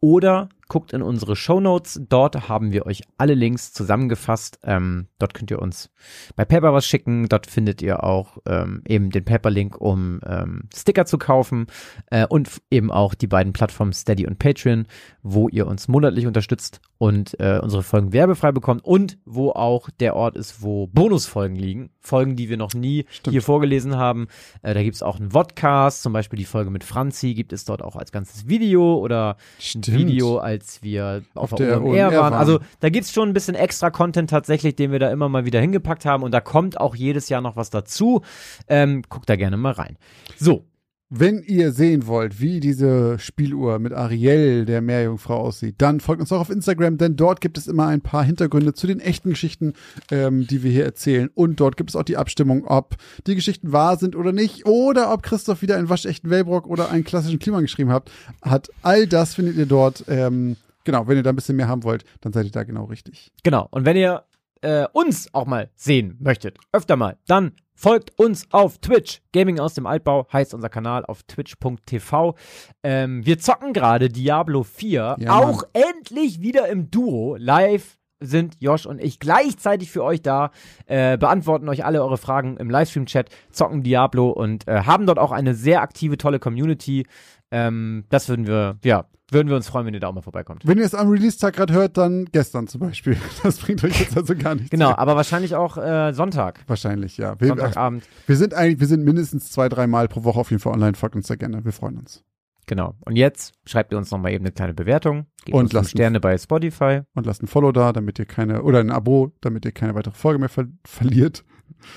oder guckt in unsere Shownotes. Dort haben wir euch alle Links zusammengefasst. Ähm, dort könnt ihr uns bei Paper was schicken. Dort findet ihr auch ähm, eben den Paper-Link, um ähm, Sticker zu kaufen äh, und eben auch die beiden Plattformen Steady und Patreon, wo ihr uns monatlich unterstützt und äh, unsere Folgen werbefrei bekommt und wo auch der Ort ist, wo Bonusfolgen liegen. Folgen, die wir noch nie Stimmt. hier vorgelesen haben. Äh, da gibt's auch einen Vodcast, zum Beispiel die Folge mit Franzi gibt es dort auch als ganzes Video oder ein Video, als wir auf, Auf der der OMR waren. Waren. Also da gibt's schon ein bisschen extra Content tatsächlich, den wir da immer mal wieder hingepackt haben und da kommt auch jedes Jahr noch was dazu. Ähm, guckt da gerne mal rein. So, Wenn ihr sehen wollt, wie diese Spieluhr mit Ariel, der Meerjungfrau, aussieht, dann folgt uns auch auf Instagram, denn dort gibt es immer ein paar Hintergründe zu den echten Geschichten, ähm, die wir hier erzählen. Und dort gibt es auch die Abstimmung, ob die Geschichten wahr sind oder nicht, oder ob Christoph wieder einen waschechten Wellbrock oder einen klassischen Kliman geschrieben hat. hat. All das findet ihr dort. Ähm, genau, wenn ihr da ein bisschen mehr haben wollt, dann seid ihr da genau richtig. Genau. Und wenn ihr äh, uns auch mal sehen möchtet, öfter mal, dann folgt uns auf Twitch. Gaming aus dem Altbau heißt unser Kanal auf twitch.tv. Ähm, wir zocken gerade Diablo 4, Ja, auch endlich wieder im Duo. Live sind Josh und ich gleichzeitig für euch da, äh, beantworten euch alle eure Fragen im Livestream-Chat, zocken Diablo und äh, haben dort auch eine sehr aktive, tolle Community. Ähm, das würden wir, ja, würden wir uns freuen, wenn ihr da auch mal vorbeikommt. Wenn ihr es am Release-Tag gerade hört, dann gestern zum Beispiel. Das bringt euch jetzt also gar nichts. Genau, aber wahrscheinlich auch äh, Sonntag. Wahrscheinlich, ja. Wir, Sonntagabend. Wir sind eigentlich, wir sind mindestens zwei, dreimal pro Woche auf jeden Fall online. Folgt uns da gerne. Wir freuen uns. Genau. Und jetzt schreibt ihr uns nochmal eben eine kleine Bewertung. Gebt Und uns lasst Sterne bei Spotify Und lasst ein Follow da, damit ihr keine, oder ein Abo, damit ihr keine weitere Folge mehr ver verliert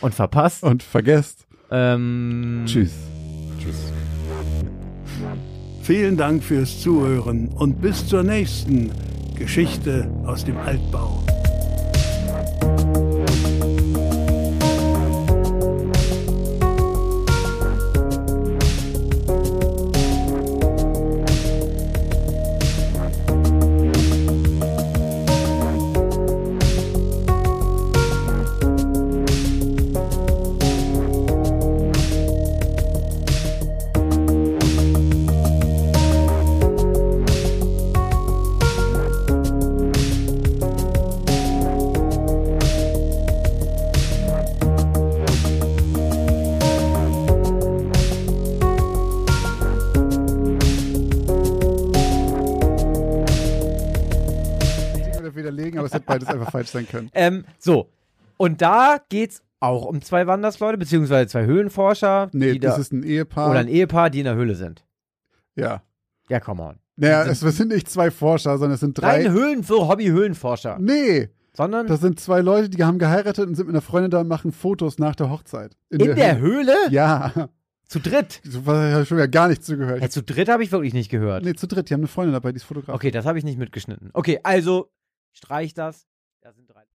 und verpasst. und vergesst. Ähm, Tschüss. Vielen Dank fürs Zuhören und bis zur nächsten Geschichte aus dem Altbau. Falsch sein können. ähm, so. Und da geht's auch um zwei Wandersleute, beziehungsweise zwei Höhlenforscher, Nee, das da, ist ein Ehepaar. oder ein Ehepaar, die in der Höhle sind. ja. Ja, come on. Naja, es sind nicht zwei Forscher, sondern es sind drei. Nein, Höhlen für Hobby-Höhlenforscher. nee, Sondern das sind zwei Leute, die haben geheiratet und sind mit einer Freundin da und machen Fotos nach der Hochzeit. in der Höhle? Ja, Zu dritt. so was habe ich schon wieder gar nicht zugehört. Hey, zu dritt habe ich wirklich nicht gehört. Nee, zu dritt, die haben eine Freundin dabei, die ist Fotograf. Okay, das habe ich nicht mitgeschnitten. Okay, also streich das.